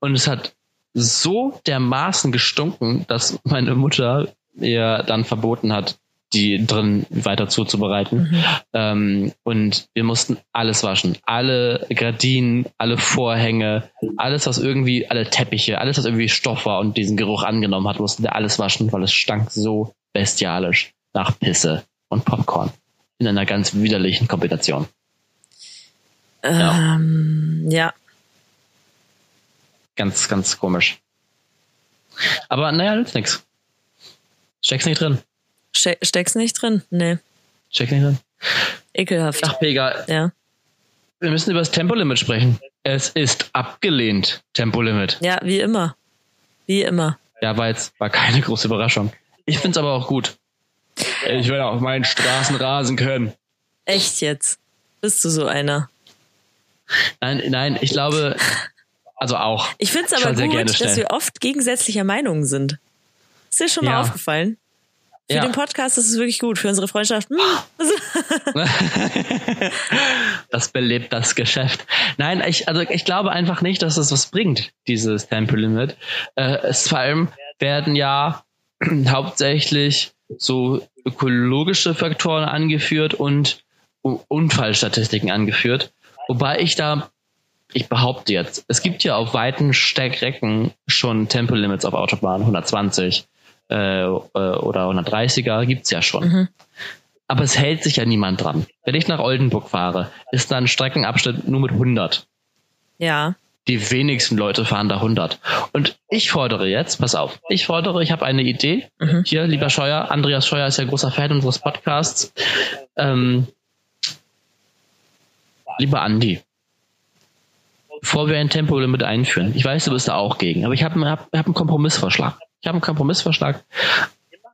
Und es hat so dermaßen gestunken, dass meine Mutter mir dann verboten hat, die drin weiter zuzubereiten. Mhm. Ähm, und wir mussten alles waschen. Alle Gardinen, alle Vorhänge, alles, was irgendwie, alle Teppiche, alles, was irgendwie Stoff war und diesen Geruch angenommen hat, mussten wir alles waschen, weil es stank so bestialisch nach Pisse und Popcorn. In einer ganz widerlichen Kombination. Ähm, ja. Ganz, ganz komisch. Aber naja, nützt nix. Steck's nicht drin. Ste steck's nicht drin? Nee. Steck's nicht drin. Ekelhaft. Ach, Pega, Ja. wir müssen über das Tempolimit sprechen. Es ist abgelehnt, Tempolimit. Ja, wie immer. Wie immer. Ja, war jetzt war keine große Überraschung. Ich find's aber auch gut. Ich will auf meinen Straßen rasen können. Echt jetzt. Bist du so einer? Nein, nein, ich glaube, also auch. Ich finde es Ich aber gut, dass wir oft gegensätzlicher Meinung sind. Ist dir schon mal Ja. aufgefallen? Für Ja. den Podcast ist es wirklich gut. Für unsere Freundschaft. Hm. Das belebt das Geschäft. Nein, ich, also ich glaube einfach nicht, dass es was bringt, dieses Tempolimit. Äh, es vor allem werden ja hauptsächlich so ökologische Faktoren angeführt und Unfallstatistiken angeführt. Wobei ich da, ich behaupte jetzt, es gibt ja auf weiten Strecken schon Tempolimits auf Autobahnen, 120 äh, äh, oder 130er gibt's ja schon. Mhm. Aber es hält sich ja niemand dran. Wenn ich nach Oldenburg fahre, ist da ein Streckenabschnitt nur mit 100. Ja. Die wenigsten Leute fahren da 100. Und ich fordere jetzt, pass auf, ich fordere, ich habe eine Idee. Mhm. Hier, lieber Scheuer, Andreas Scheuer ist ja großer Fan unseres Podcasts. Ähm, lieber Andi, bevor wir ein Tempolimit einführen, ich weiß, du bist da auch gegen, aber ich habe hab, hab einen Kompromissvorschlag. Ich habe einen Kompromissvorschlag.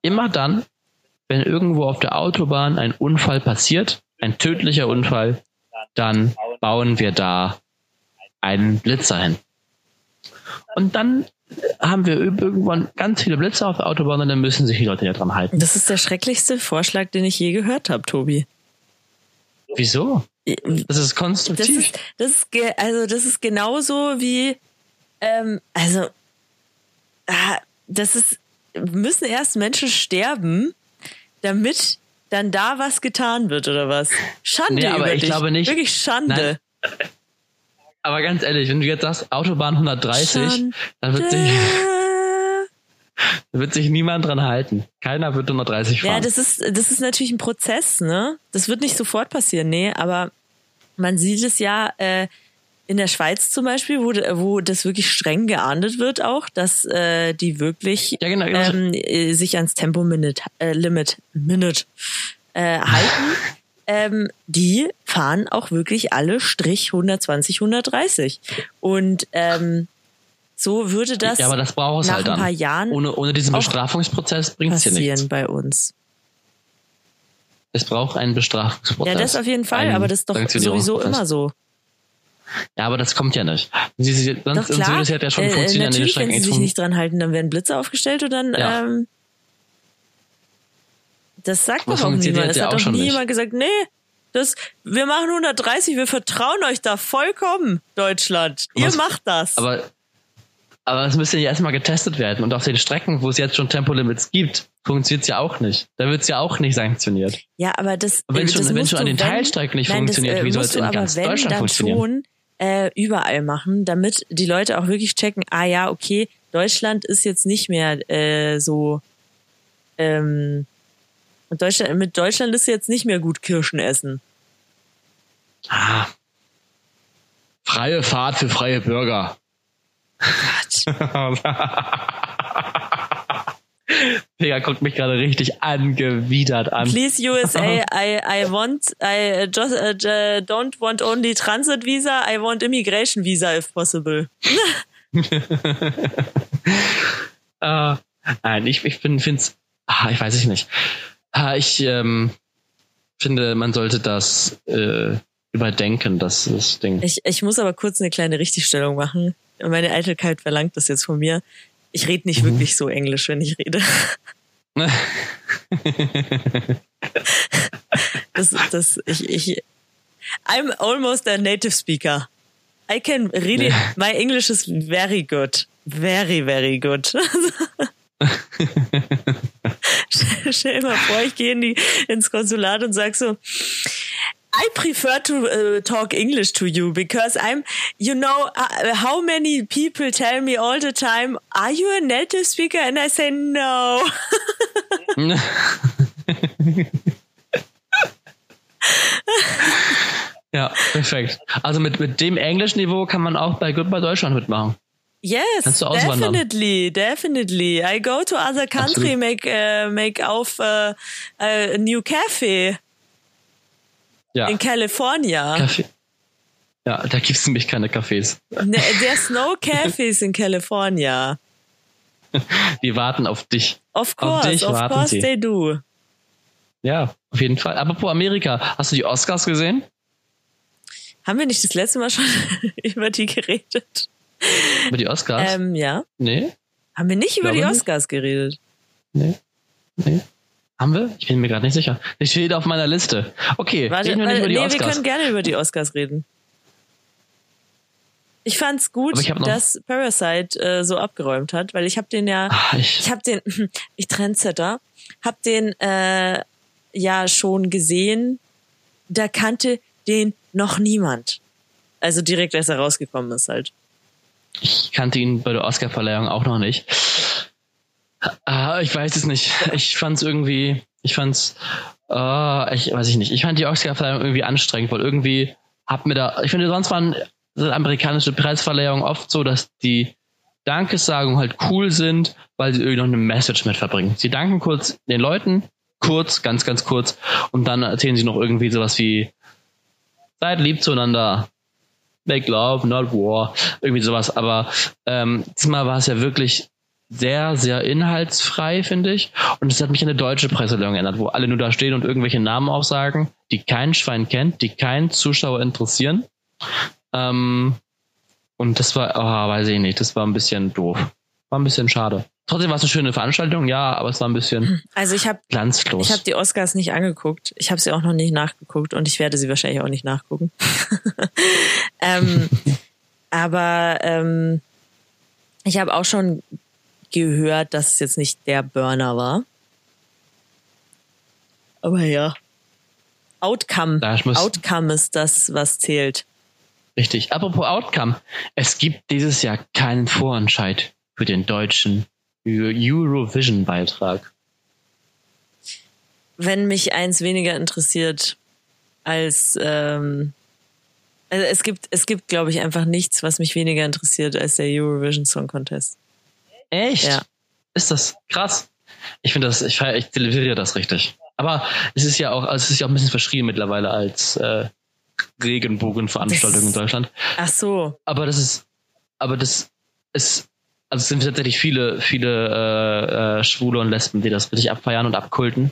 Immer dann, wenn irgendwo auf der Autobahn ein Unfall passiert, ein tödlicher Unfall, dann bauen wir da einen Blitzer hin. Und dann haben wir irgendwann ganz viele Blitzer auf der Autobahn und dann müssen sich die Leute ja dran halten. Das ist der schrecklichste Vorschlag, den ich je gehört habe, Tobi. Wieso? Das ist Das konstruktiv. ist, das ist, also das ist genauso wie, ähm, also, ah, das ist, müssen erst Menschen sterben, damit dann da was getan wird oder was? Schande Nee, aber ich dich. glaube nicht. Wirklich Schande. Aber ganz ehrlich, wenn du jetzt sagst, Autobahn 130, dann wird sich, wird sich niemand dran halten. Keiner wird 130 fahren. Ja, das ist, das ist natürlich ein Prozess, ne? Das wird nicht sofort passieren, nee, aber man sieht es ja äh, in der Schweiz zum Beispiel, wo, wo das wirklich streng geahndet wird auch, dass äh, die wirklich Ja, genau, genau. ähm, äh, sich ans Tempolimit äh, Limit, Minute, äh, halten. ähm, die fahren auch wirklich alle Strich 120, 130. Und ähm, so würde das, ja, aber das braucht es nach halt ein dann. paar Jahren ohne, ohne diesen Bestrafungsprozess bringt es passieren nichts. bei uns. Es braucht einen Bestrafungsprozess. Ja, das auf jeden Fall, aber das ist doch sowieso immer so. Ja, aber das kommt ja nicht. Sie, sie, sonst, Doch sonst würde klar, ja schon äh, funktionieren an den natürlich, wenn sie sich nicht dran halten, dann werden Blitze aufgestellt und dann, Ja. ähm, das sagt doch auch niemand. ja hat auch doch schon nie nicht. jemand gesagt, nee, das, wir machen 130, wir vertrauen euch da vollkommen, Deutschland. Ihr Was- macht das. Aber, aber es müsste ja erstmal getestet werden. Und auf den Strecken, wo es jetzt schon Tempolimits gibt, funktioniert es ja auch nicht. Da wird es ja auch nicht sanktioniert. ja, aber das, wenn äh, schon- das wenn musst schon an den wenn- Teilstrecken nicht nein, funktioniert, das, äh, wie soll es in ganz wenn, Deutschland funktionieren? schon äh, überall machen, damit die Leute auch wirklich checken, ah ja, okay, Deutschland ist jetzt nicht mehr äh, so ähm, Deutschland, mit Deutschland ist jetzt nicht mehr gut Kirschen essen. Ah. Freie Fahrt für freie Bürger. Gott. Pega guckt mich gerade richtig angewidert an. Please USA, I, I want, I just, uh, don't want only transit visa, I want immigration visa if possible. Äh, nein, ich, ich finde, find's, ah, ich weiß ich nicht. Ah, ich ähm, finde, man sollte das äh, überdenken, das, das Ding. Ich, ich muss aber kurz eine kleine Richtigstellung machen. Meine Eitelkeit verlangt das jetzt von mir. Ich rede nicht Mhm. wirklich so Englisch, wenn ich rede. Das, das, ich, ich, I'm almost a native speaker. I can really, my English is very good. Very, very good. Stell- dir mal vor, ich gehe in die, ins Konsulat und sag so, I prefer to uh, talk English to you because I'm, you know, uh, how many people tell me all the time, are you a native speaker? And I say, no. ja. Perfekt. Also mit, mit dem Englischniveau kann man auch bei Goodbye Deutschland mitmachen. Yes, definitely, definitely. I go to other country, Absolut. make uh, make auf uh, a new cafe Ja. in California. Kaffee. Ja, da gibt's nämlich keine Cafés. Ne, There's no cafes in California. Die warten auf dich. Of Auf course, dich of warten course sie. they do. Ja, auf jeden Fall. Apropos Amerika, hast du die Oscars gesehen? Haben wir nicht das letzte Mal schon über die geredet? Über die Oscars? Ähm, ja. nee, Haben wir nicht über die Glaube nicht. Oscars geredet? nee, nee. Haben wir? Ich bin mir gerade nicht sicher. Ich steht auf meiner Liste. Okay, Warte, reden wir nicht über die nee, wir Oscars. können gerne über die Oscars reden. Ich fand's gut, ich dass Parasite äh, so abgeräumt hat, weil ich habe den ja, Ah, ich, ich habe den, ich Trendsetter, hab den äh, ja schon gesehen. Da kannte den noch niemand. Also direkt, als er rausgekommen ist halt. ich kannte ihn bei der Oscarverleihung auch noch nicht. Ah, ich weiß es nicht. Ich fand's irgendwie, ich fand's, ah, ich weiß ich nicht. Ich fand die Oscarverleihung irgendwie anstrengend, weil irgendwie hab mir da, ich finde sonst waren amerikanische Preisverleihungen oft so, dass die Dankessagungen halt cool sind, weil sie irgendwie noch eine Message mit verbringen. Sie danken kurz den Leuten, kurz, ganz, ganz kurz, und dann erzählen sie noch irgendwie sowas wie, seid lieb zueinander, make love, not war, irgendwie sowas. Aber ähm, diesmal war es ja wirklich sehr, sehr inhaltsfrei, finde ich. Und es hat mich an eine deutsche Presseverleihung erinnert, wo alle nur da stehen und irgendwelche Namen aufsagen, die kein Schwein kennt, die keinen Zuschauer interessieren. Ähm, und das war, oh, weiß ich nicht, das war ein bisschen doof. War ein bisschen schade. Trotzdem war es eine schöne Veranstaltung, ja, aber es war ein bisschen Also ich habe glanzlos. ich habe die Oscars nicht angeguckt. Ich habe sie auch noch nicht nachgeguckt und ich werde sie wahrscheinlich auch nicht nachgucken. ähm, aber ähm, ich habe auch schon gehört, dass es jetzt nicht der Burner war. Aber ja. Outcome. Muss- Outcome ist das, was zählt. Richtig. Apropos Outcome. Es gibt dieses Jahr keinen Vorentscheid für den deutschen Eurovision-Beitrag. Wenn mich eins weniger interessiert als ähm, also es gibt es gibt glaube ich einfach nichts, was mich weniger interessiert als der Eurovision Song Contest. Echt? Ja. Ist das krass? Ich finde das, ich, ich zelebriere das richtig. Aber es ist ja auch, also es ist ja auch ein bisschen verschrien mittlerweile als äh, Regenbogenveranstaltung Das- in Deutschland. Ach so, Aber das ist, aber das ist, also es sind tatsächlich viele, viele äh, äh, Schwule und Lesben, die das richtig abfeiern und abkulten.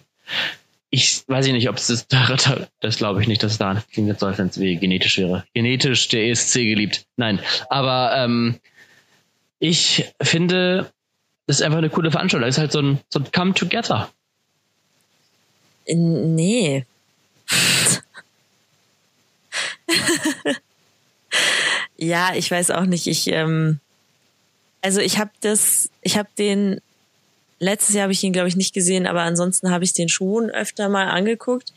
Ich weiß ich nicht, ob es das, das glaube ich nicht, dass es da klingt als wenn es genetisch wäre. Genetisch der ESC geliebt. Nein. Aber ähm, ich finde, das ist einfach eine coole Veranstaltung. Das ist halt so ein, so ein Come Together. Nee. ja, ich weiß auch nicht. Ich ähm, also ich habe das, ich habe den letztes Jahr habe ich ihn glaube ich nicht gesehen, aber ansonsten habe ich den schon öfter mal angeguckt.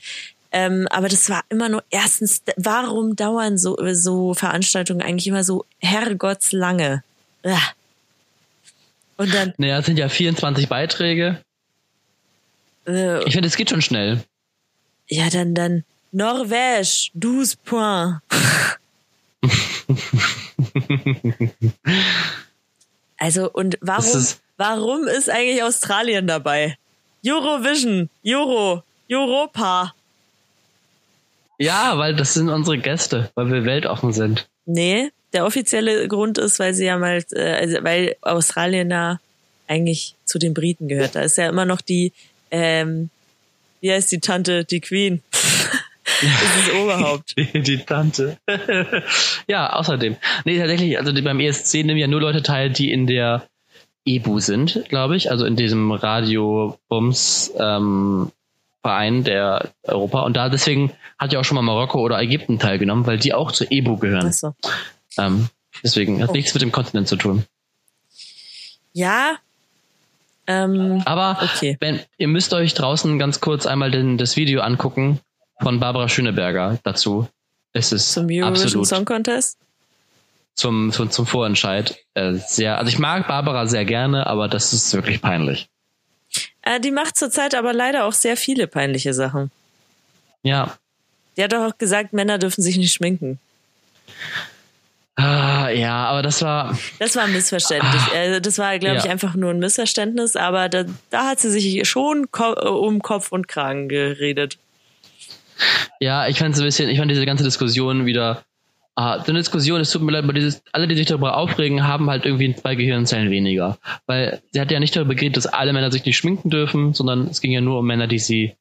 Ähm, aber das war immer nur erstens, warum dauern so so Veranstaltungen eigentlich immer so herrgottslange? Und dann Naja, es sind ja 24 Beiträge. äh, Ich finde, es geht schon schnell. Ja, dann, dann Norvège, 12 points. also, und warum, ist- warum ist eigentlich Australien dabei? Eurovision, Euro, Europa. Ja, weil das sind unsere Gäste, weil wir weltoffen sind. Nee, der offizielle Grund ist, weil sie ja mal, äh, also, weil Australien da eigentlich zu den Briten gehört. Da ist ja immer noch die, ähm, wie heißt die Tante, die Queen. das ist das Oberhaupt. Die, die Tante. ja, außerdem. Nee, tatsächlich, also beim ESC nehmen ja nur Leute teil, die in der EBU sind, glaube ich, also in diesem Radio-Bums ähm, Verein der Europa. Und da deswegen hat ja auch schon mal Marokko oder Ägypten teilgenommen, weil die auch zur EBU gehören. Achso. Ähm, deswegen hat Oh. nichts mit dem Kontinent zu tun. Ja. Ähm, Aber Okay. wenn, ihr müsst euch draußen ganz kurz einmal den, das Video angucken von Barbara Schöneberger dazu. Es ist zum Eurovision Song Contest. zum, zum, zum Vorentscheid äh, sehr. Also ich mag Barbara sehr gerne, aber das ist wirklich peinlich. Äh, die macht zurzeit aber leider auch sehr viele peinliche Sachen. Ja. Die hat doch auch gesagt, Männer dürfen sich nicht schminken. Ja, aber das war. Das war ein Missverständnis. Ah. Also das war, glaube ich, Ja. einfach nur ein Missverständnis, aber da, da hat sie sich schon ko um Kopf und Kragen geredet. Ja, ich fand ein bisschen, ich fand diese ganze Diskussion wieder. Ah, so eine Diskussion, es tut mir leid, aber dieses, alle, die sich darüber aufregen, haben halt irgendwie zwei Gehirnzellen weniger. Weil sie hat ja nicht darüber geredet, dass alle Männer sich nicht schminken dürfen, sondern es ging ja nur um Männer, die sie,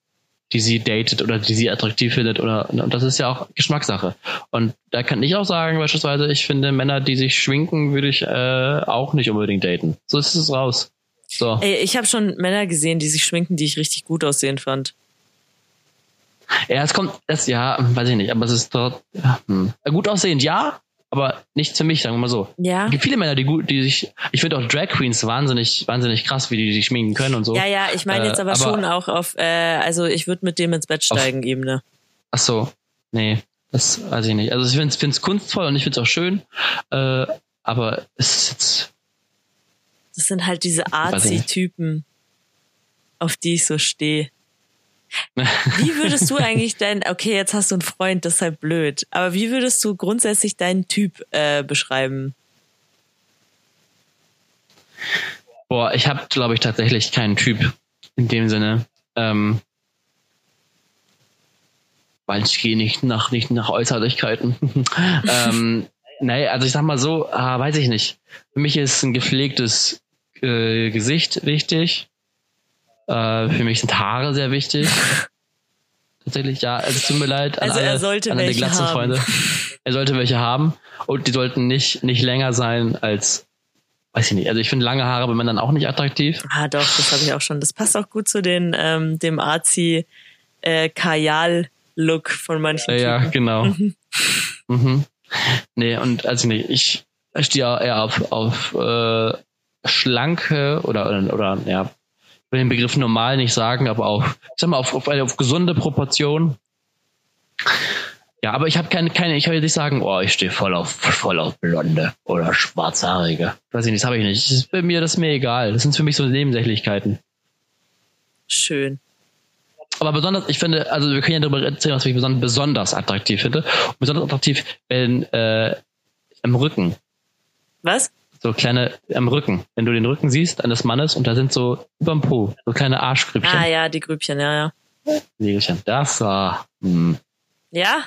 die sie datet oder die sie attraktiv findet oder, und das ist ja auch Geschmackssache. Und da kann ich auch sagen, beispielsweise, ich finde Männer, die sich schminken, würde ich äh, auch nicht unbedingt daten. So ist es raus. So. Ey, ich habe schon Männer gesehen, die sich schminken, die ich richtig gut aussehen fand. Ja, es kommt, das, ja, weiß ich nicht, aber es ist dort, ja, hm. gut aussehend, ja, aber nicht für mich, sagen wir mal so. Ja. Es gibt viele Männer, die gut, die sich, ich finde auch Drag Queens wahnsinnig, wahnsinnig krass, wie die sich schminken können und so. Ja, ja, ich meine Äh, jetzt aber, aber- schon auch auf, äh, also ich würde mit dem ins Bett steigen, Ebene. Ach so, nee, das weiß ich nicht. Also ich finde es kunstvoll und ich finde es auch schön, äh, aber es ist jetzt, Das sind halt diese. Arzi-Typen, auf die ich so stehe. Wie würdest du eigentlich dein, okay, jetzt hast du einen Freund, das ist halt blöd, aber wie würdest du grundsätzlich deinen Typ äh, beschreiben? boah, ich habe, glaube ich, tatsächlich keinen Typ in dem Sinne. Ähm, weil ich gehe nicht nach, nicht nach Äußerlichkeiten. ähm, nee, also ich sag mal so, ah, weiß ich nicht. Für mich ist ein gepflegtes äh, Gesicht wichtig. Äh, für mich sind Haare sehr wichtig. Tatsächlich, ja, es tut mir leid an Also er alle, sollte an alle welche haben. Glatzenfreunde. Er sollte welche haben und die sollten nicht, nicht länger sein als, weiß ich nicht, also ich finde lange Haare bei Männern auch nicht attraktiv. Ah, doch, das habe ich auch schon. Das passt auch gut zu den, ähm, dem Arzi äh, Kajal-Look von manchen Ja, ja, Typen. genau. mhm. Nee, und also nicht, ich stehe auch eher auf, auf äh, schlanke oder, oder, oder ja, will den Begriff normal nicht sagen, aber auf, ich sag mal, auf, auf, auf gesunde Proportionen. Ja, aber ich habe keine, keine, ich jetzt nicht sagen, oh, ich stehe voll auf, voll auf Blonde oder Schwarzhaarige. Weiß ich nicht, das habe ich nicht. Das ist bei mir, das ist mir egal. Das sind für mich so Nebensächlichkeiten. Schön. Aber besonders, ich finde, also wir können ja darüber erzählen, was ich besonders, besonders attraktiv finde. Und besonders attraktiv, wenn äh, im Rücken, Was? So kleine, am Rücken, wenn du den Rücken siehst eines Mannes und da sind so überm Po, so kleine Arschgrübchen. Ah ja, die Grübchen, ja, ja. Nägelchen. Das war, hm, Ja?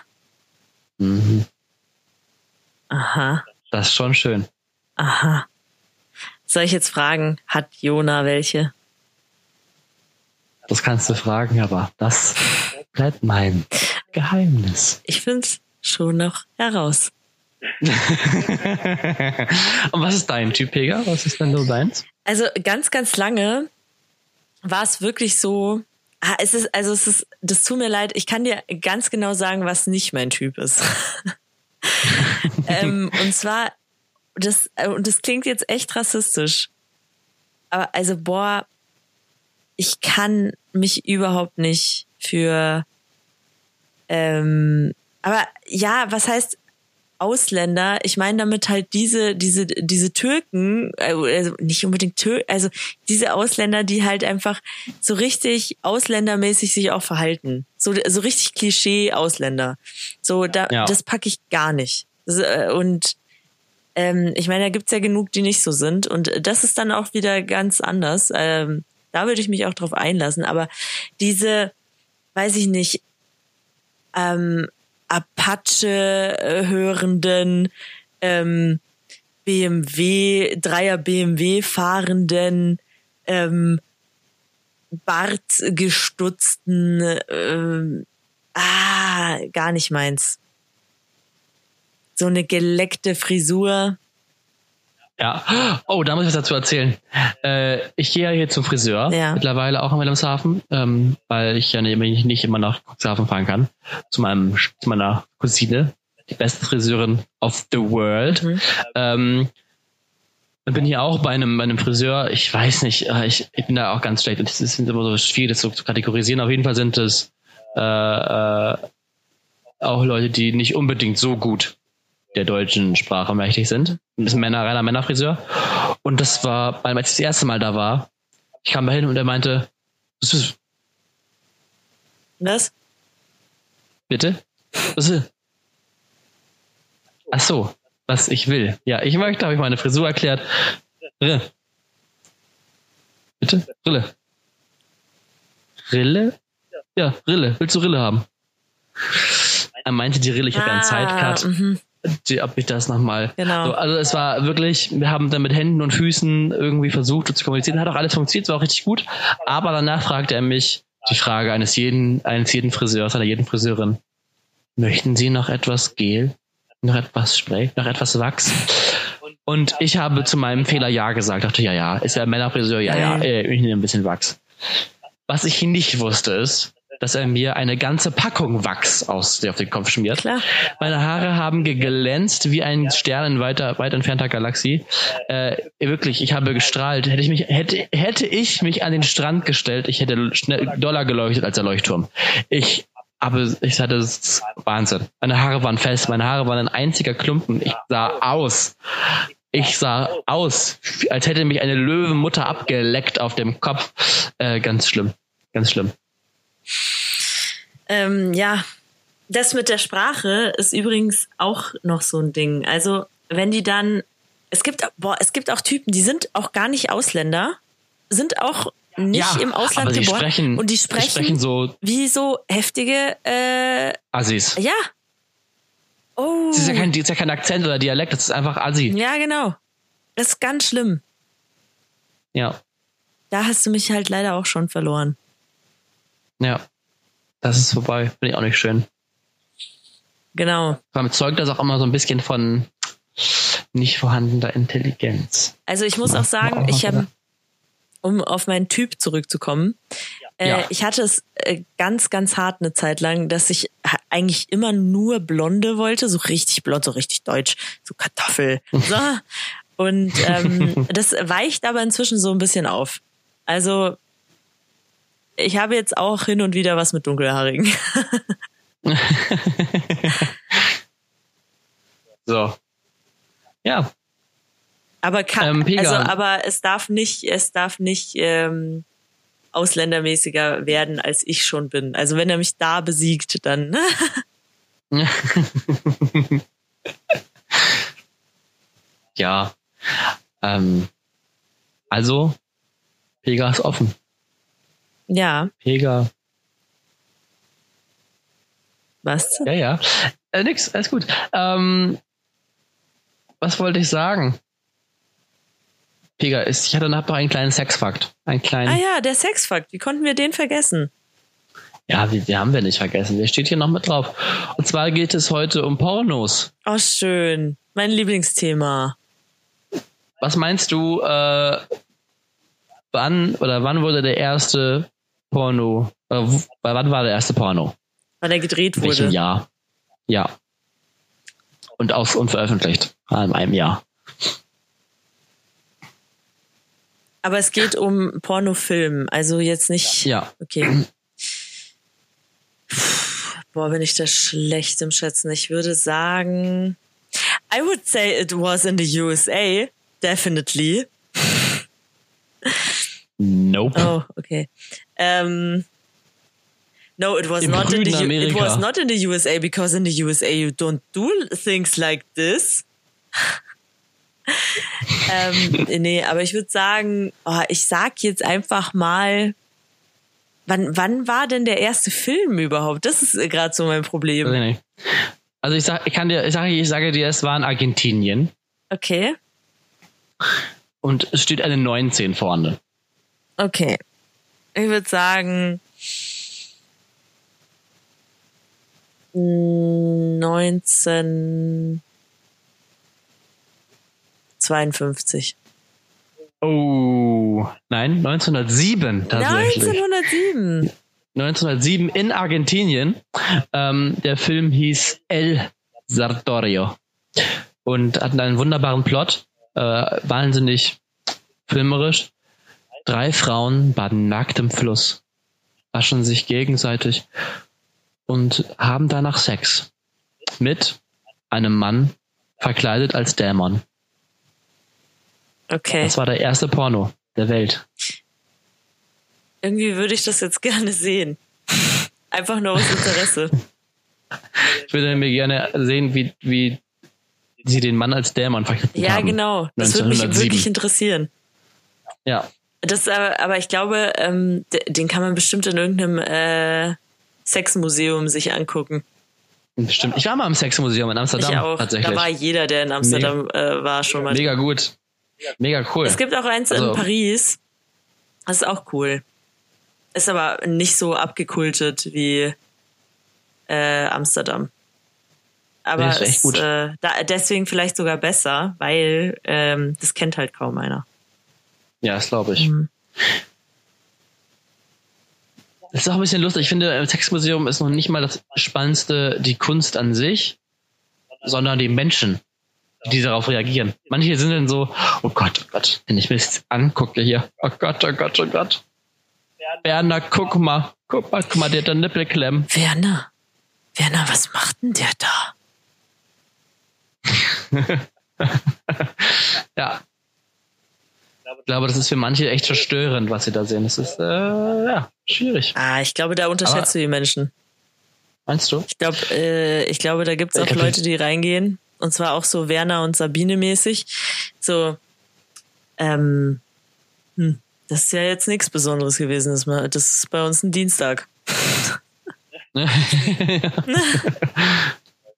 mhm, Aha, das ist schon schön. aha. Soll ich jetzt fragen, hat Jona welche? Das kannst du fragen, aber das bleibt mein Geheimnis. Ich find's schon noch heraus. Und was ist dein Typ, Pega? Was ist denn so deins? Also ganz, ganz lange war es wirklich so. Ah, es ist, also es ist, das tut mir leid, ich kann dir ganz genau sagen, was nicht mein Typ ist. ähm, und zwar, das, äh, und das klingt jetzt echt rassistisch. Aber also, boah, ich kann mich überhaupt nicht für ähm, aber ja, was heißt Ausländer? Ich meine damit halt diese, diese, diese Türken, äh, also nicht unbedingt Türken, also diese Ausländer, die halt einfach so richtig ausländermäßig sich auch verhalten. So, so richtig Klischee-Ausländer. So, da, Ja. das packe ich gar nicht. Äh, Und ähm, ich meine, da gibt's ja genug, die nicht so sind. Und das ist dann auch wieder ganz anders. Ähm, da würde ich mich auch drauf einlassen. Aber diese, weiß ich nicht, ähm, Apache-hörenden, ähm, BMW, Dreier BMW fahrenden, ähm, bartgestutzten, ähm, ah, gar nicht meins. So eine geleckte Frisur. Ja. Oh, da muss ich was dazu erzählen. Äh, ich gehe ja hier zum Friseur, Ja. mittlerweile auch in Wilhelmshaven, ähm, weil ich ja nicht, nicht immer nach Cuxhaven fahren kann. Zu meinem, zu meiner Cousine, die beste Friseurin of the world. Mhm. Ähm, und bin hier auch bei einem, bei einem Friseur. Ich weiß nicht, äh, ich, ich bin da auch ganz schlecht. Es ist immer so schwierig, das so zu kategorisieren. Auf jeden Fall sind es äh, äh, auch Leute, die nicht unbedingt so gut der deutschen Sprache mächtig sind. Ein Männer, reiner Männerfriseur. Und das war, als ich das erste Mal da war, ich kam da hin und er meinte, Was? bitte? Was? Ach so, was ich will. Ja, ich möchte, habe ich meine Frisur erklärt. Rille. Bitte? Rille. Rille? Ja, Rille. Willst du Rille haben? Er meinte die Rille, ich habe ja einen Zeitcut. mhm. Die, ob ich das nochmal. Genau. So, also es war wirklich, wir haben dann mit Händen und Füßen irgendwie versucht zu kommunizieren. Hat auch alles funktioniert, es war auch richtig gut. Aber danach fragte er mich die Frage eines jeden, eines jeden Friseurs, einer jeden Friseurin. Möchten Sie noch etwas Gel? Noch etwas Spray? Noch etwas Wachs? Und ich habe zu meinem Fehler Ja gesagt. Dachte, ja, ja, ist ja Männerfriseur, ja, ja, äh, ich nehme ein bisschen Wachs. Was ich nicht wusste ist, dass er mir eine ganze Packung Wachs aus, auf den Kopf schmiert. Klar. Meine Haare haben geglänzt wie ein Stern in weiter, weit entfernter Galaxie. Äh, wirklich, ich habe gestrahlt. Hätte ich mich, hätte, hätte ich mich an den Strand gestellt, ich hätte schnell doller geleuchtet als der Leuchtturm. Ich aber ich hatte das Wahnsinn. Meine Haare waren fest, meine Haare waren ein einziger Klumpen. Ich sah aus. Ich sah aus, als hätte mich eine Löwenmutter abgeleckt auf dem Kopf. Äh, ganz schlimm. Ganz schlimm. Ähm, ja, das mit der Sprache ist übrigens auch noch so ein Ding. Also, wenn die dann, es gibt, boah, es gibt auch Typen, die sind auch gar nicht Ausländer, sind auch nicht Ja, im Ausland aber geboren sprechen- und die sprechen, sprechen so- wie so heftige, äh, Assis. ja. Oh. Das ist ja kein, das ist ja kein Akzent oder Dialekt, das ist einfach Assi. ja, genau. Das ist ganz schlimm. Ja. Da hast du mich halt leider auch schon verloren. Ja. Das ist vorbei. Finde ich auch nicht schön. Genau. Allem zeugt das auch immer so ein bisschen von nicht vorhandener Intelligenz. Also ich muss auch sagen, ich habe, um auf meinen Typ zurückzukommen, äh, Ja. ich hatte es äh, ganz, ganz hart eine Zeit lang, dass ich eigentlich immer nur Blonde wollte, so richtig blond, so richtig deutsch, so Kartoffel. So. Und ähm, das weicht aber inzwischen so ein bisschen auf. Also ich habe jetzt auch hin und wieder was mit Dunkelhaarigen. So. Ja. Aber kann, Ähm, also, aber es darf nicht, es darf nicht ähm, ausländermäßiger werden, als ich schon bin. Also wenn er mich da besiegt, dann ja. Ähm, also, Pega ist offen. Ja, Pega. was? Ja, ja. Äh, nix, alles gut. Ähm, was wollte ich sagen? Pega ist, ich hatte noch einen kleinen Sexfakt. Einen kleinen. Ah ja, der Sexfakt. Wie konnten wir den vergessen? Ja, die, die haben wir nicht vergessen. Der steht hier noch mit drauf. Und zwar geht es heute um Pornos. Oh schön, mein Lieblingsthema. Was meinst du, äh, wann oder wann wurde der erste Porno, äh, w- wann war der erste Porno? Weil er gedreht In welchem wurde. Jahr? Ja. Und aus und veröffentlicht. Ah, In einem Jahr. Aber es geht um Pornofilm, also jetzt nicht. Ja. Okay. Boah, bin ich da schlecht im Schätzen. Ich würde sagen, I would say it was in the USA, definitely. Nope. Oh, okay. Um, no, it was Im not in the U it Amerika. was not in the USA because in the USA you don't do things like this. ähm, nee, aber ich würde sagen, oh, ich sag jetzt einfach mal, wann wann war denn der erste Film überhaupt? Das ist gerade so mein Problem. ich nicht. Also ich sag, ich kann dir, ich sage, ich sage dir, es war in Argentinien Okay, und es steht eine 19 vorne. okay. Ich würde sagen 1952. Oh, nein, 1907 tatsächlich. 1907. 1907 in Argentinien. Ähm, der Film hieß El Sartorio und hat einen wunderbaren Plot, äh, wahnsinnig filmerisch. Drei Frauen baden nackt im Fluss, waschen sich gegenseitig und haben danach Sex mit einem Mann verkleidet als Dämon. Okay. Das war der erste Porno der Welt. Irgendwie würde ich das jetzt gerne sehen. Einfach nur aus Interesse. Ich würde mir gerne sehen, wie, wie sie den Mann als Dämon verknüpft Ja, haben. genau. Das würde mich 1907. wirklich interessieren. Ja, Das, aber, ich glaube, ähm, den kann man bestimmt in irgendeinem äh, Sexmuseum sich angucken. bestimmt. Ich war mal im Sexmuseum in Amsterdam ich auch. tatsächlich. Da war jeder, der in Amsterdam äh, war, schon mal. Mega gut. Mega cool. Es gibt auch eins in Also- Paris. Das ist auch cool. Ist aber nicht so abgekultet wie äh, Amsterdam. Aber Nee, ist echt es, gut. Äh, da, deswegen vielleicht sogar besser, weil ähm, das kennt halt kaum einer. Ja, das glaube ich. Mhm. Das ist auch ein bisschen lustig. Ich finde, im Sexmuseum ist noch nicht mal das Spannendste die Kunst an sich, sondern die Menschen, die darauf reagieren. Manche sind dann so, oh Gott, oh Gott, wenn ich mir das angucke hier, oh Gott, oh Gott, oh Gott. Berner, guck mal, guck mal, guck mal, der hat einen Nippelklemm. Werner, Werner, was macht denn der da? Ja. Ich glaube, das ist für manche echt verstörend, was sie da sehen. Das ist, äh, ja, schwierig. Ah, ich glaube, da unterschätzt Aber- du die Menschen. Meinst du? Ich glaube, äh, ich glaube, da gibt's Ich auch glaub, Leute, die reingehen. Und zwar auch so Werner und Sabine mäßig. So, ähm, hm, das ist ja jetzt nichts Besonderes gewesen. Das ist bei uns ein Dienstag.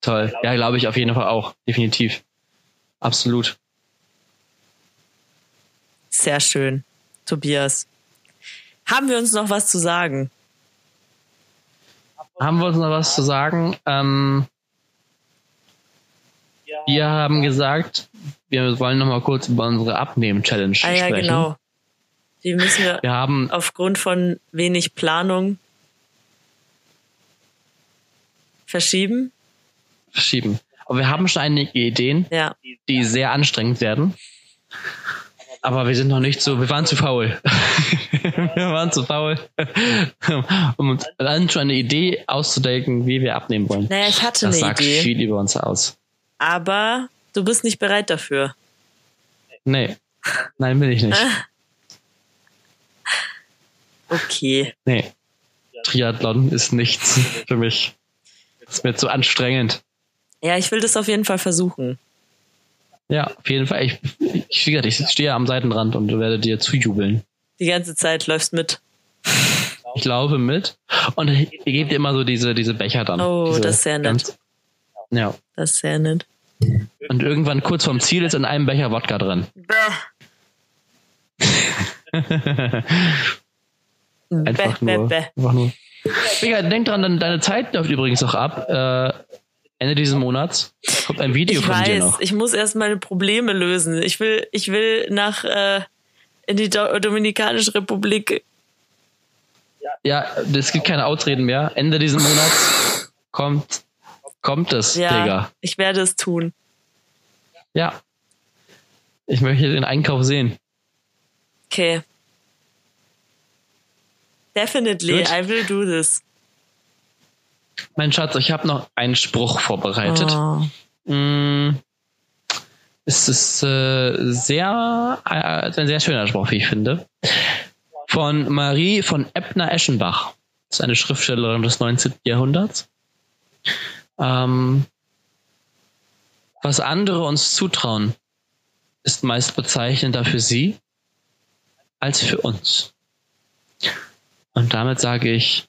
Toll. Ja, glaube ich auf jeden Fall auch. Definitiv. Absolut. Sehr schön. Tobias. Haben wir uns noch was zu sagen? Haben wir uns noch was zu sagen? Ähm, wir haben gesagt, wir wollen noch mal kurz über unsere Abnehmen-Challenge Ah ja, sprechen. genau. Die müssen wir Wir haben, aufgrund von wenig Planung verschieben. verschieben. Aber wir haben schon einige Ideen, Ja. die sehr anstrengend werden. Aber wir sind noch nicht so, wir waren zu faul. wir waren zu faul, um uns dann schon eine Idee auszudenken, wie wir abnehmen wollen. Naja, ich hatte Das eine sagt Idee, viel über uns aus. aber du bist nicht bereit dafür. Nee. Nein, bin ich nicht. Okay. Nee. Triathlon ist nichts für mich. Ist mir zu anstrengend. Ja, ich will das auf jeden Fall versuchen. Ja, auf jeden Fall. Ich, ich, wie gesagt, ich stehe am Seitenrand und werde dir zujubeln. Die ganze Zeit läufst mit. Ich laufe mit und ich, ich gebe dir immer so diese, diese Becher dann. Oh, diese das ist sehr nett. ganz- Ja. Das ist sehr nett. Und irgendwann kurz vorm Ziel ist in einem Becher Wodka drin. Einfach bäh, nur. bäh, bäh. Einfach nur. Mega, denk dran, deine- deine Zeit läuft übrigens auch ab. Äh, Ende dieses Monats kommt ein Video Ich von dir weiß, noch. ich muss erst meine Probleme lösen. Ich will, ich will nach äh, in die Do Dominikanische Republik. Ja, es gibt keine Ausreden mehr. Ende dieses Monats kommt, kommt es, Ja, Digga. ich werde es tun. Ja. Ich möchte den Einkauf sehen. Okay. Definitely, Gut. I will do this. Mein Schatz, ich habe noch einen Spruch vorbereitet. Oh. Mm, Es ist äh, sehr, äh, ist ein sehr schöner Spruch, wie ich finde. Von Marie von Ebner-Eschenbach. Das ist eine Schriftstellerin des 19. Jahrhunderts. Ähm, was andere uns zutrauen, ist meist bezeichnender für sie als für uns. Und damit sage ich